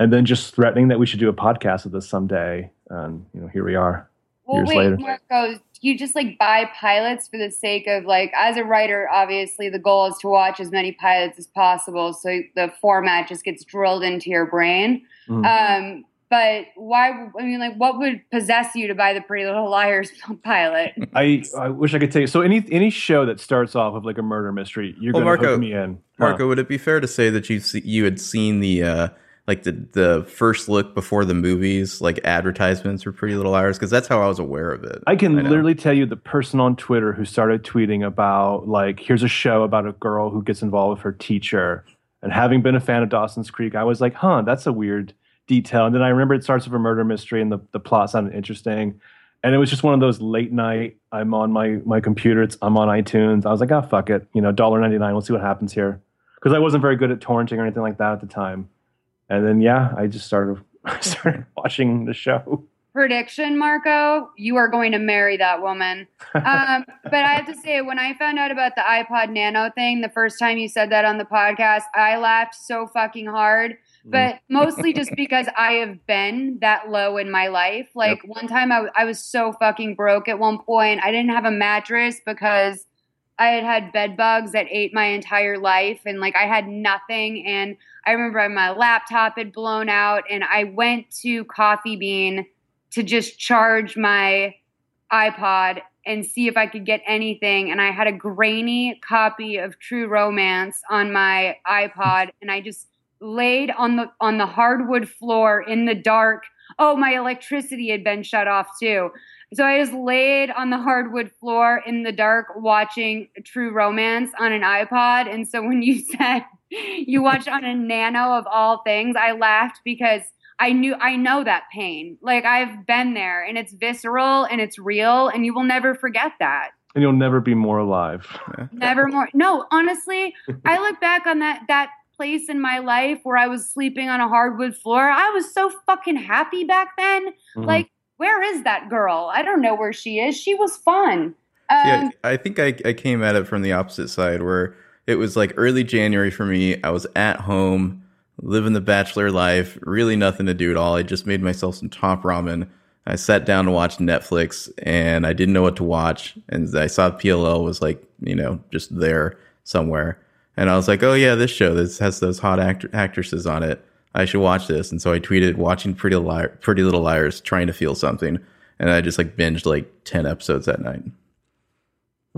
And then just threatening that we should do a podcast of this someday. And, you know, here we are Well, years wait, later. Marco, you just like buy pilots for the sake of like, as a writer, obviously the goal is to watch as many pilots as possible, so the format just gets drilled into your brain. Mhm. Um, but why? I mean, like, what would possess you to buy the Pretty Little Liars pilot? I, I wish I could tell you. So any any show that starts off with like a murder mystery, you're Well, going to Marco- hook me in. Marco, Huh. would it be fair to say that you see, you had seen the uh, like the the first look before the movies, like advertisements for Pretty Little Liars? Because that's how I was aware of it. I can know. literally tell you the person on Twitter who started tweeting about like here's a show about a girl who gets involved with her teacher. And having been a fan of Dawson's Creek, I was like, huh, that's a weird detail. And then I remember it starts with a murder mystery and the, the plot sounded interesting. And it was just one of those late night, I'm on my my computer, it's I'm on iTunes. I was like, oh fuck it. You know, $1.99, we'll see what happens here. Because I wasn't very good at torrenting or anything like that at the time. And then yeah, I just started I started watching the show. Prediction, Marco, you are going to marry that woman. Um, but I have to say, when I found out about the iPod Nano thing, the first time you said that on the podcast, I laughed so fucking hard. But mostly just because I have been that low in my life. Like one time, I, w- I was so fucking broke at one point. I didn't have a mattress because I had had bed bugs that ate my entire life, and like I had nothing. And I remember my laptop had blown out, and I went to Coffee Bean to just charge my iPod and see if I could get anything. And I had a grainy copy of True Romance on my iPod, and I just laid on the on the hardwood floor in the dark. Oh, my electricity had been shut off too. So I just laid on the hardwood floor in the dark watching True Romance on an iPod. And so when you said you watched on a nano of all things, I laughed because I knew I know that pain. Like I've been there and it's visceral and it's real and you will never forget that. and you'll never be more alive. Never more. No, honestly, I look back on that that place in my life where I was sleeping on a hardwood floor. I was so fucking happy back then. Mhm. Like, where is that girl? I don't know where she is. She was fun. Um, yeah, I think I, I came at it from the opposite side where it was like early January for me. I was at home, living the bachelor life, really nothing to do at all. I just made myself some top ramen. I sat down to watch Netflix and I didn't know what to watch. And I saw PLL was like, you know, just there somewhere. And I was like, oh, yeah, this show this has those hot act- actresses on it. I should watch this. And so I tweeted watching Pretty, Li- Pretty Little Liars, trying to feel something. And I just like binged like 10 episodes that night.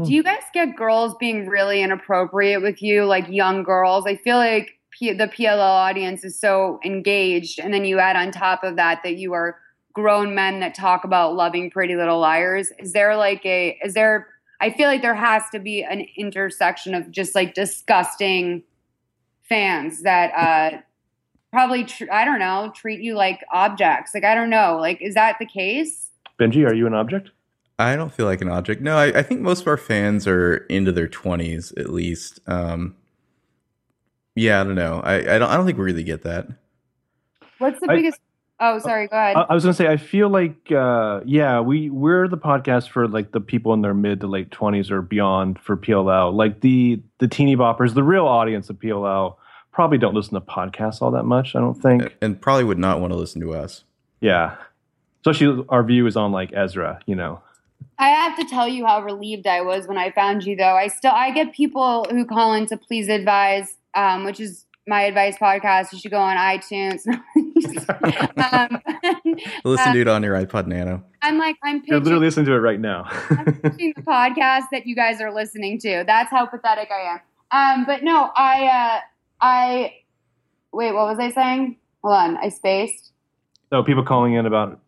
Do you guys get girls being really inappropriate with you, like young girls? I feel like P- the PLL audience is so engaged, and then you add on top of that that you are grown men that talk about loving Pretty Little Liars. Is there like a? Is there? I feel like there has to be an intersection of just like disgusting fans that uh probably tr- I don't know treat you like objects. Like I don't know. Like is that the case? Benji, are you an object? I don't feel like an object. No, I, I think most of our fans are into their twenties at least. Um, yeah, I don't know. I, I don't I don't think we really get that. What's the I- biggest? Oh, sorry. Go ahead. I, I was gonna say, I feel like, uh, yeah, we we're the podcast for like the people in their mid to late twenties or beyond for PLL. Like the the teeny boppers, the real audience of PLL probably don't listen to podcasts all that much. I don't think. And probably would not want to listen to us. Yeah, especially our view is on like Ezra. You know, I have to tell you how relieved I was when I found you, though. I still I get people who call in to please advise, um, which is my advice podcast. You should go on iTunes. um, Listen uh, to it on your iPod Nano. I'm like I'm You're literally listening to it right now. I'm pitching the podcast that you guys are listening to. That's how pathetic I am. Um, but no, I uh, I wait. What was I saying? Hold on, I spaced. so people calling in about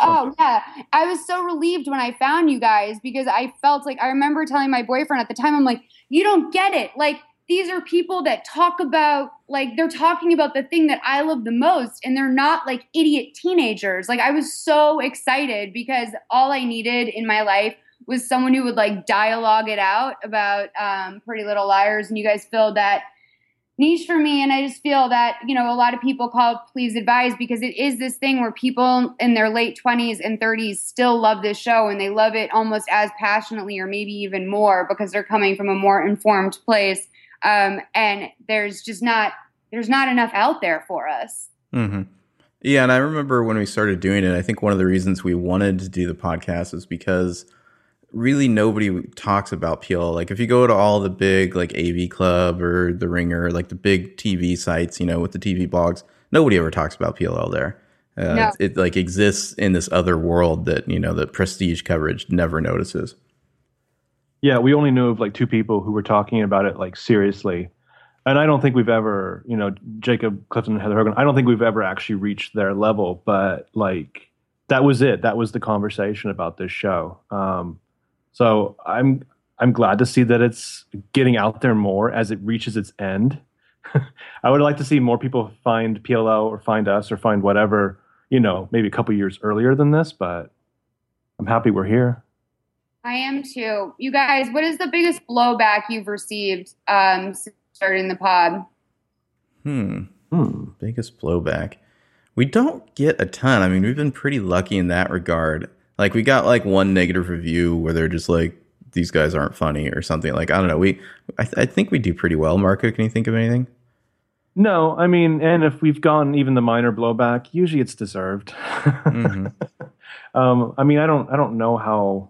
Oh yeah, I was so relieved when I found you guys because I felt like I remember telling my boyfriend at the time, I'm like, you don't get it. Like these are people that talk about like they're talking about the thing that I love the most, and they're not like idiot teenagers. Like I was so excited because all I needed in my life was someone who would like dialogue it out about um, Pretty Little Liars, and you guys filled that niche for me and i just feel that you know a lot of people call please advise because it is this thing where people in their late 20s and 30s still love this show and they love it almost as passionately or maybe even more because they're coming from a more informed place um, and there's just not there's not enough out there for us hmm Yeah, and I remember when we started doing it. I think one of the reasons we wanted to do the podcast is because really nobody talks about PLL. Like if you go to all the big like AV Club or The Ringer, like the big TV sites, you know, with the TV blogs, nobody ever talks about PLL there. Uh, No. it, it like exists in this other world that you know the prestige coverage never notices. Yeah, we only knew of like two people who were talking about it like seriously. And I don't think we've ever, you know, Jacob Clifton and Heather Hogan, I don't think we've ever actually reached their level, but like that was it. That was the conversation about this show. Um, so I'm I'm glad to see that it's getting out there more as it reaches its end. I would like to see more people find PLL or find us or find whatever, you know, maybe a couple years earlier than this, but I'm happy we're here. i am too you guys what is the biggest blowback you've received um, since starting the pod Hmm. Hmm. Biggest blowback. We don't get a ton. I mean, we've been pretty lucky in that regard. Like we got like one negative review where they're just like these guys aren't funny or something. Like I don't know. We I, th- I think we do pretty well. Marco, can you think of anything? No, I mean, and if we've gotten even the minor blowback, usually it's deserved. Mhm. um, I mean, I don't, I don't know how.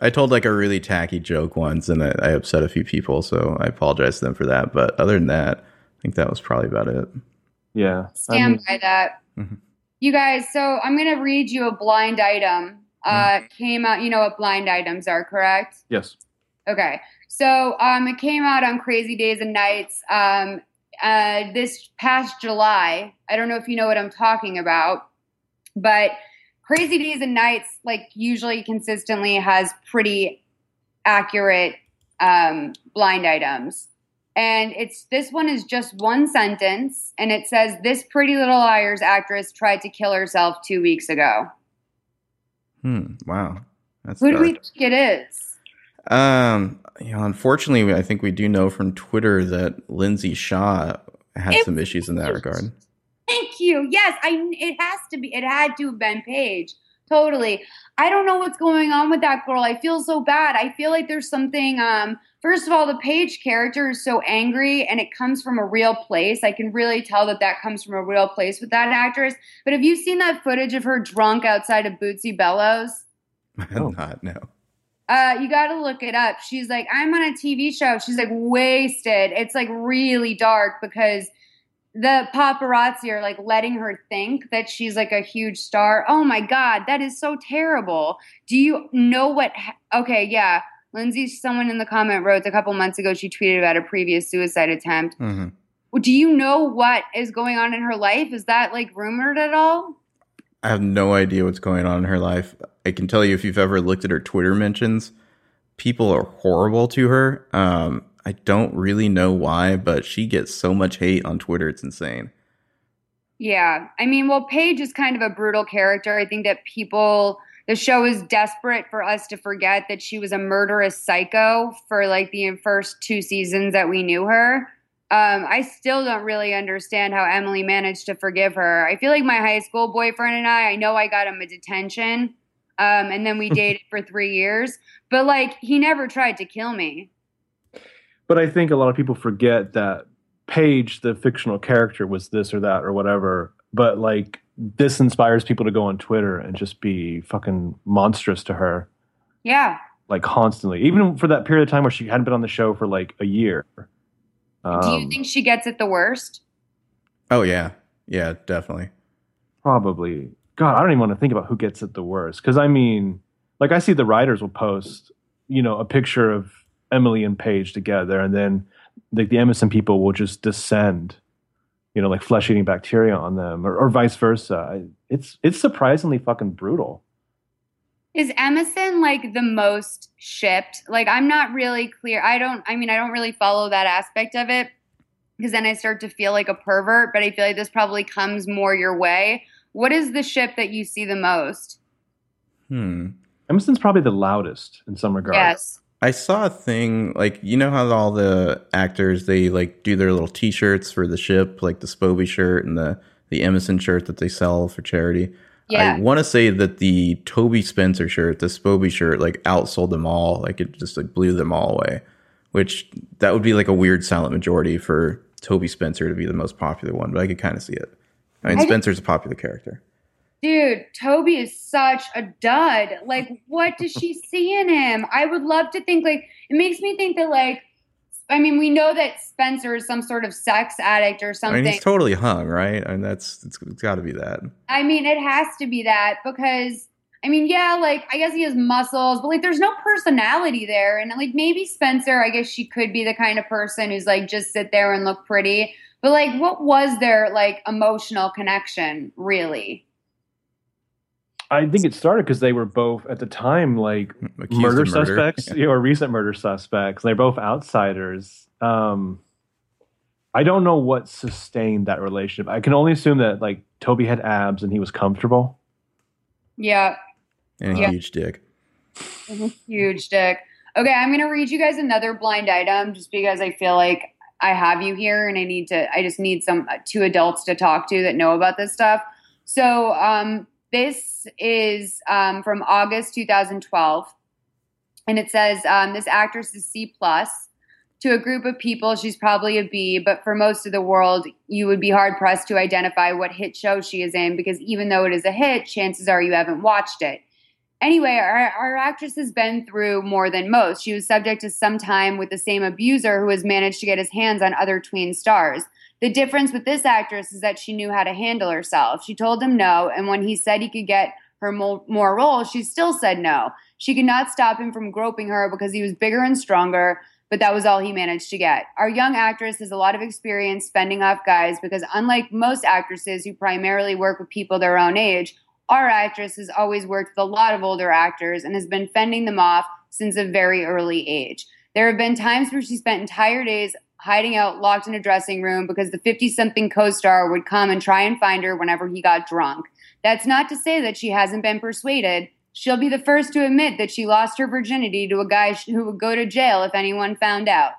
I told like a really tacky joke once, and I, I upset a few people, so I apologize to them for that. But other than that, I think that was probably about it. Yeah, I stand mean, by that. Mhm. You guys, so I'm going to read you a blind item. Uh, Mm-hmm. Came out, you know what blind items are, correct? yes. Okay. So um, it came out on Crazy Days and Nights um, uh, this past July. I don't know if you know what I'm talking about, but Crazy Days and Nights, like usually consistently, has pretty accurate um, blind items. And it's this one is just one sentence, and it says, "This Pretty Little Liars actress tried to kill herself two weeks ago." Hmm. Wow. That's Who do we think it is? Um. You know, unfortunately, I think we do know from Twitter that Lindsay Shaw had It- some issues in that regard. Thank you. Yes, I. It has to be. It had to have been Paige. Totally. I don't know what's going on with that girl. I feel so bad. I feel like there's something. Um, first of all, the Paige character is so angry, and it comes from a real place. I can really tell that that comes from a real place with that actress. But have you seen that footage of her drunk outside of Bootsy Bellows? I'm not. No. Uh, you got to look it up. She's like, I'm on a TV show. She's like wasted. It's like really dark because the paparazzi are like letting her think that she's like a huge star. Oh my God, that is so terrible. Do you know what? Ha- okay, yeah. Lindsay, someone in the comment wrote a couple months ago, she tweeted about a previous suicide attempt. hmm Do you know what is going on in her life? Is that like rumored at all? I have no idea what's going on in her life. I can tell you if you've ever looked at her Twitter mentions, people are horrible to her. Um, I don't really know why, but she gets so much hate on Twitter. It's insane. Yeah. I mean, well, Paige is kind of a brutal character. I think that people, the show is desperate for us to forget that she was a murderous psycho for like the first two seasons that we knew her. Um, I still don't really understand how Emily managed to forgive her. I feel like my high school boyfriend and I, I know I got him a detention, um, and then we dated for three years, but like he never tried to kill me. But I think a lot of people forget that Paige, the fictional character, was this or that or whatever. But like this inspires people to go on Twitter and just be fucking monstrous to her, Yeah. like constantly. Even for that period of time where she hadn't been on the show for like a year. Um, Do you think she gets it the worst? Oh yeah, yeah, definitely. Probably. God, I don't even want to think about who gets it the worst. Because I mean, like I see the writers will post, you know, a picture of Emily and Paige together, and then like the Emison people will just descend, you know, like flesh eating bacteria on them, or, or vice versa. It's it's surprisingly fucking brutal. Is Emison like the most shipped? Like, I'm not really clear. I don't, I mean, I don't really follow that aspect of it because then I start to feel like a pervert, but I feel like this probably comes more your way. What is the ship that you see the most? Hmm. Emison's probably the loudest in some regards. Yes. I saw a thing like you know how all the actors they like do their little T-shirts for the ship, like the Spoby shirt and the the Emison shirt that they sell for charity. Yeah. I want to say that the Toby Spencer shirt, the Spoby shirt, like outsold them all. Like it just like blew them all away. Which that would be like a weird silent majority for Toby Spencer to be the most popular one, but I could kind of see it. I mean, I Spencer's a popular character. Dude, Toby is such a dud. Like, what does she see in him? I would love to think, like, it makes me think that, like, I mean, we know that Spencer is some sort of sex addict or I something. mean, he's totally hung, right? I mean, that's it's, it's got to be that. I mean, it has to be that because I mean, yeah, like I guess he has muscles, but like there's no personality there. And like maybe Spencer, I guess she could be the kind of person who's like just sit there and look pretty. But like what was their like emotional connection really? I think it started because they were both at the time like Accused murder, murder. suspects Yeah. or recent murder suspects. They're both outsiders. Um, I don't know what sustained that relationship. I can only assume that like Toby had abs and he was comfortable. Yeah, and a Yeah. huge dick. huge dick. Okay, I'm gonna read you guys another blind item just because I feel like I have you here and I need to. I just need some two adults to talk to that know about this stuff. So um, this is um, from August 2012, and it says um, this actress is C plus. To a group of people, she's probably a B, but for most of the world, you would be hard pressed to identify what hit show she is in because even though it is a hit, chances are you haven't watched it. Anyway, our, our actress has been through more than most. She was subject to some time with the same abuser who has managed to get his hands on other tween stars. The difference with this actress is that she knew how to handle herself. She told him no, and when he said he could get her mo- more roles, she still said no. She could not stop him from groping her because he was bigger and stronger, but that was all he managed to get. Our young actress has a lot of experience fending off guys because, unlike most actresses who primarily work with people their own age, our actress has always worked with a lot of older actors and has been fending them off since a very early age. There have been times where she spent entire days hiding out locked in a dressing room because the 50 something co star would come and try and find her whenever he got drunk. That's not to say that she hasn't been persuaded. She'll be the first to admit that she lost her virginity to a guy who would go to jail if anyone found out.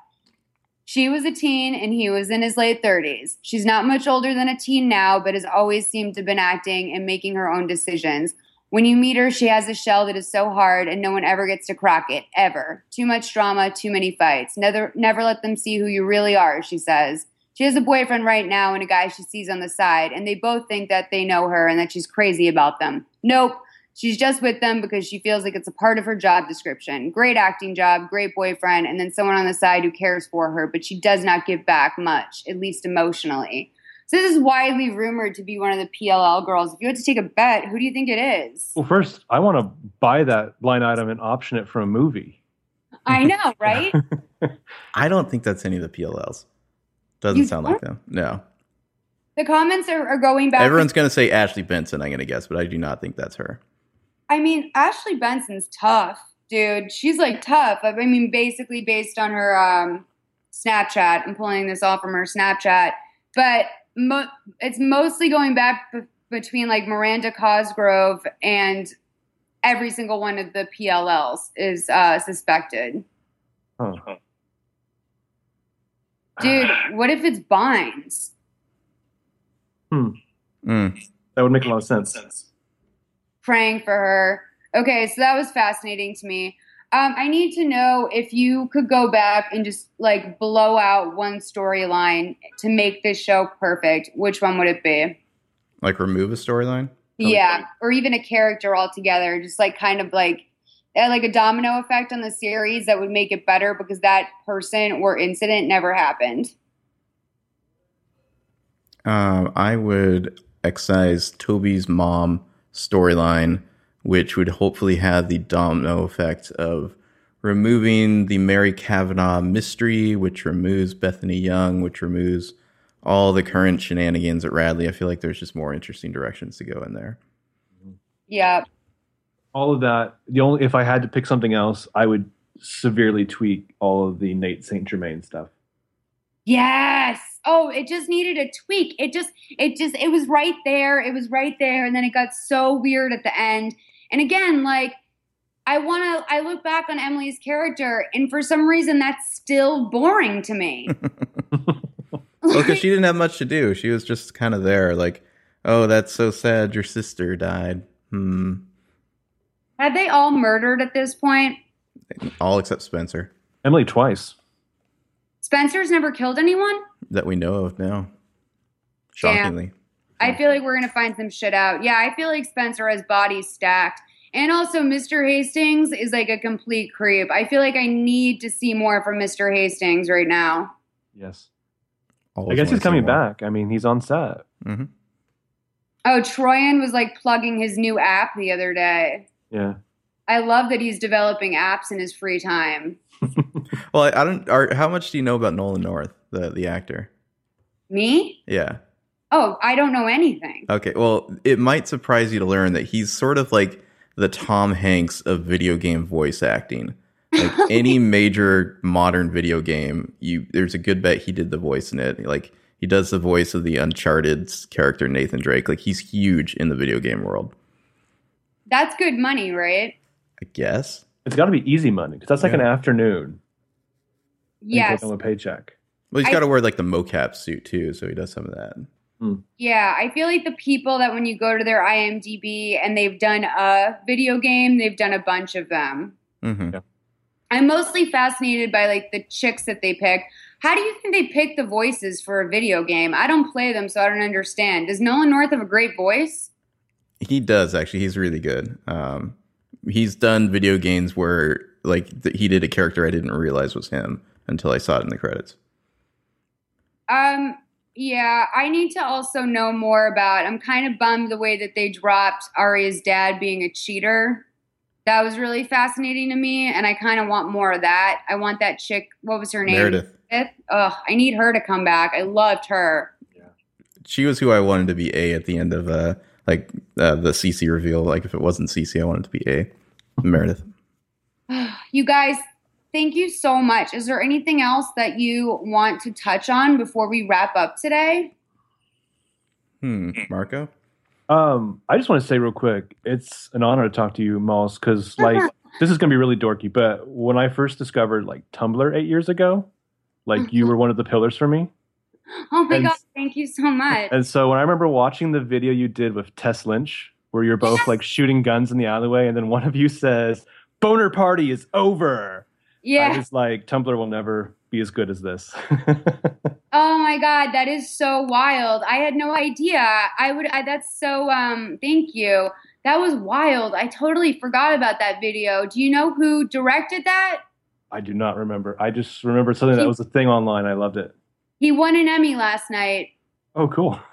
She was a teen and he was in his late 30s. She's not much older than a teen now, but has always seemed to have been acting and making her own decisions. When you meet her, she has a shell that is so hard and no one ever gets to crack it, ever. Too much drama, too many fights. Never, never let them see who you really are, she says. She has a boyfriend right now and a guy she sees on the side, and they both think that they know her and that she's crazy about them. Nope. She's just with them because she feels like it's a part of her job description. Great acting job, great boyfriend, and then someone on the side who cares for her, but she does not give back much, at least emotionally. So this is widely rumored to be one of the PLL girls. If you had to take a bet, who do you think it is? Well, first, I want to buy that blind item and option it for a movie. I know, right? I don't think that's any of the PLLs. Doesn't You sound like them. No. The comments are, are going back. Everyone's going to say Ashley Benson, I'm going to guess, but I do not think that's her. I mean, Ashley Benson's tough, dude. She's like tough. I mean, basically based on her um, Snapchat. I'm pulling this off from her Snapchat, but mo- it's mostly going back b- between like Miranda Cosgrove and every single one of the PLLs is uh, suspected. Huh. Dude, what if it's Bynes? Mm. That would make a lot of sense. praying for her. Okay, so that was fascinating to me. Um, I need to know if you could go back and just like blow out one storyline to make this show perfect. Which one would it be? Like remove a storyline? Yeah, or even a character altogether. Just like kind of like like a domino effect on the series that would make it better because that person or incident never happened. Um, I would excise Toby's mom storyline, which would hopefully have the domino effect of removing the Mary Kavanaugh mystery, which removes Bethany Young, which removes all the current shenanigans at Radley. I feel like there's just more interesting directions to go in there. Yeah. All of that. The only if I had to pick something else, I would severely tweak all of the Nate Saint Germain stuff. Yes. Oh, it just needed a tweak. It just, it just, it was right there. It was right there. And then it got so weird at the end. And again, like, I want to, I look back on Emily's character, and for some reason, that's still boring to me. well, because she didn't have much to do. She was just kind of there, like, oh, that's so sad. Your sister died. Hmm. Had they all murdered at this point? All except Spencer. Emily twice. Spencer's never killed anyone? That we know of now. Shockingly. I feel like we're going to find some shit out. Yeah, I feel like Spencer has bodies stacked. And also, Mr. Hastings is like a complete creep. I feel like I need to see more from Mr. Hastings right now. Yes. Always I guess he's coming back. I mean, he's on set. hmm Oh, Troian was like plugging his new app the other day. Yeah. I love that he's developing apps in his free time. Well, I, I don't. Are, how much do you know about Nolan North, the the actor? Me? Yeah. Oh, I don't know anything. Okay. Well, it might surprise you to learn that he's sort of like the Tom Hanks of video game voice acting. Like any major modern video game, you there's a good bet he did the voice in it. Like he does the voice of the Uncharted character Nathan Drake. Like he's huge in the video game world. That's good money, right? I guess. It's got to be easy money because that's like an afternoon. and Yes. take home a paycheck. Well, he's got to wear like the mocap suit too, so he does some of that. Yeah, I feel like the people that when you go to their IMDb and they've done a video game, they've done a bunch of them. hmm I'm mostly fascinated by like the chicks that they pick. How do you think they pick the voices for a video game? I don't play them, so I don't understand. Does Nolan North have a great voice? He does actually. He's really good. Um, he's done video games where like th- he did a character I didn't realize was him until I saw it in the credits. Um, yeah, I need to also know more about. I'm kind of bummed the way that they dropped Aria's dad being a cheater. That was really fascinating to me, and I kind of want more of that. I want that chick. What was her name? Meredith. Ugh, I need her to come back. I loved her. She was who I wanted to be A at the end of uh like uh, the CeCe reveal. Like if it wasn't CeCe, I wanted to be A. Meredith. You guys, thank you so much. Is there anything else that you want to touch on before we wrap up today? Hmm. Marco. Um, I just want to say real quick, it's an honor to talk to you, Moss, because like this is gonna be really dorky. But when I first discovered like Tumblr eight years ago, like you were one of the pillars for me. Oh my And- god, thank you so much. And so when I remember watching the video you did with Tess Lynch, where you're both like shooting guns in the alleyway, and then one of you says, "Boner party is over." I Yeah. was like, Tumblr will never be as good as this. Oh my god, that is so wild. I had no idea. I would I, that's so um thank you. That was wild. I totally forgot about that video. Do you know who directed that? I do not remember. I just remember something that was a thing online. I loved it. He won an Emmy last night. Oh, cool.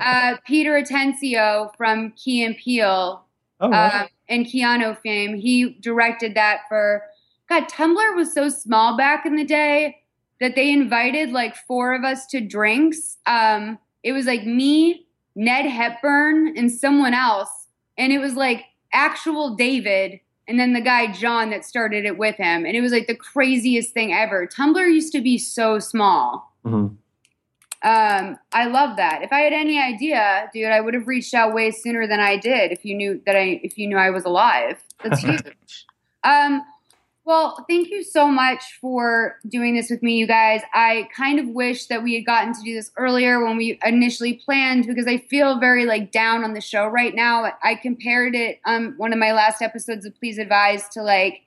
Uh Peter Atencio from Key and Peele Oh, right. um, and Keanu fame. He directed that for God. Tumblr was so small back in the day that they invited like four of us to drinks. Um, it was like me, Ned Hepburn, and someone else, and it was like actual David. And then the guy John that started it with him, and it was like the craziest thing ever. Tumblr used to be so small. Mhm. Um, I love that. If I had any idea, dude, I would have reached out way sooner than I did. If you knew that I, if you knew I was alive, that's huge. um, well, thank you so much for doing this with me, you guys. I kind of wish that we had gotten to do this earlier when we initially planned because I feel very like down on the show right now. I compared it um one of my last episodes of Please Advise to like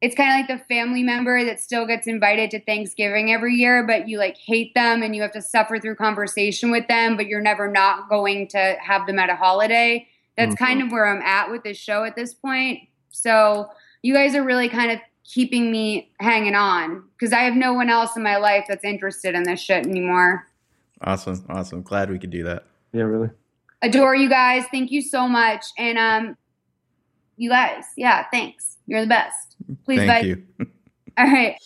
it's kind of like the family member that still gets invited to Thanksgiving every year, but you like hate them and you have to suffer through conversation with them, but you're never not going to have them at a holiday. That's Mhm. kind of where I'm at with this show at this point. So you guys are really kind of keeping me hanging on because I have no one else in my life that's interested in this shit anymore. Awesome, awesome. Glad we could do that. Yeah, really. Adore you guys. Thank you so much. And um, you guys, yeah, thanks. You're the best. Please, Thank guys. you. All right.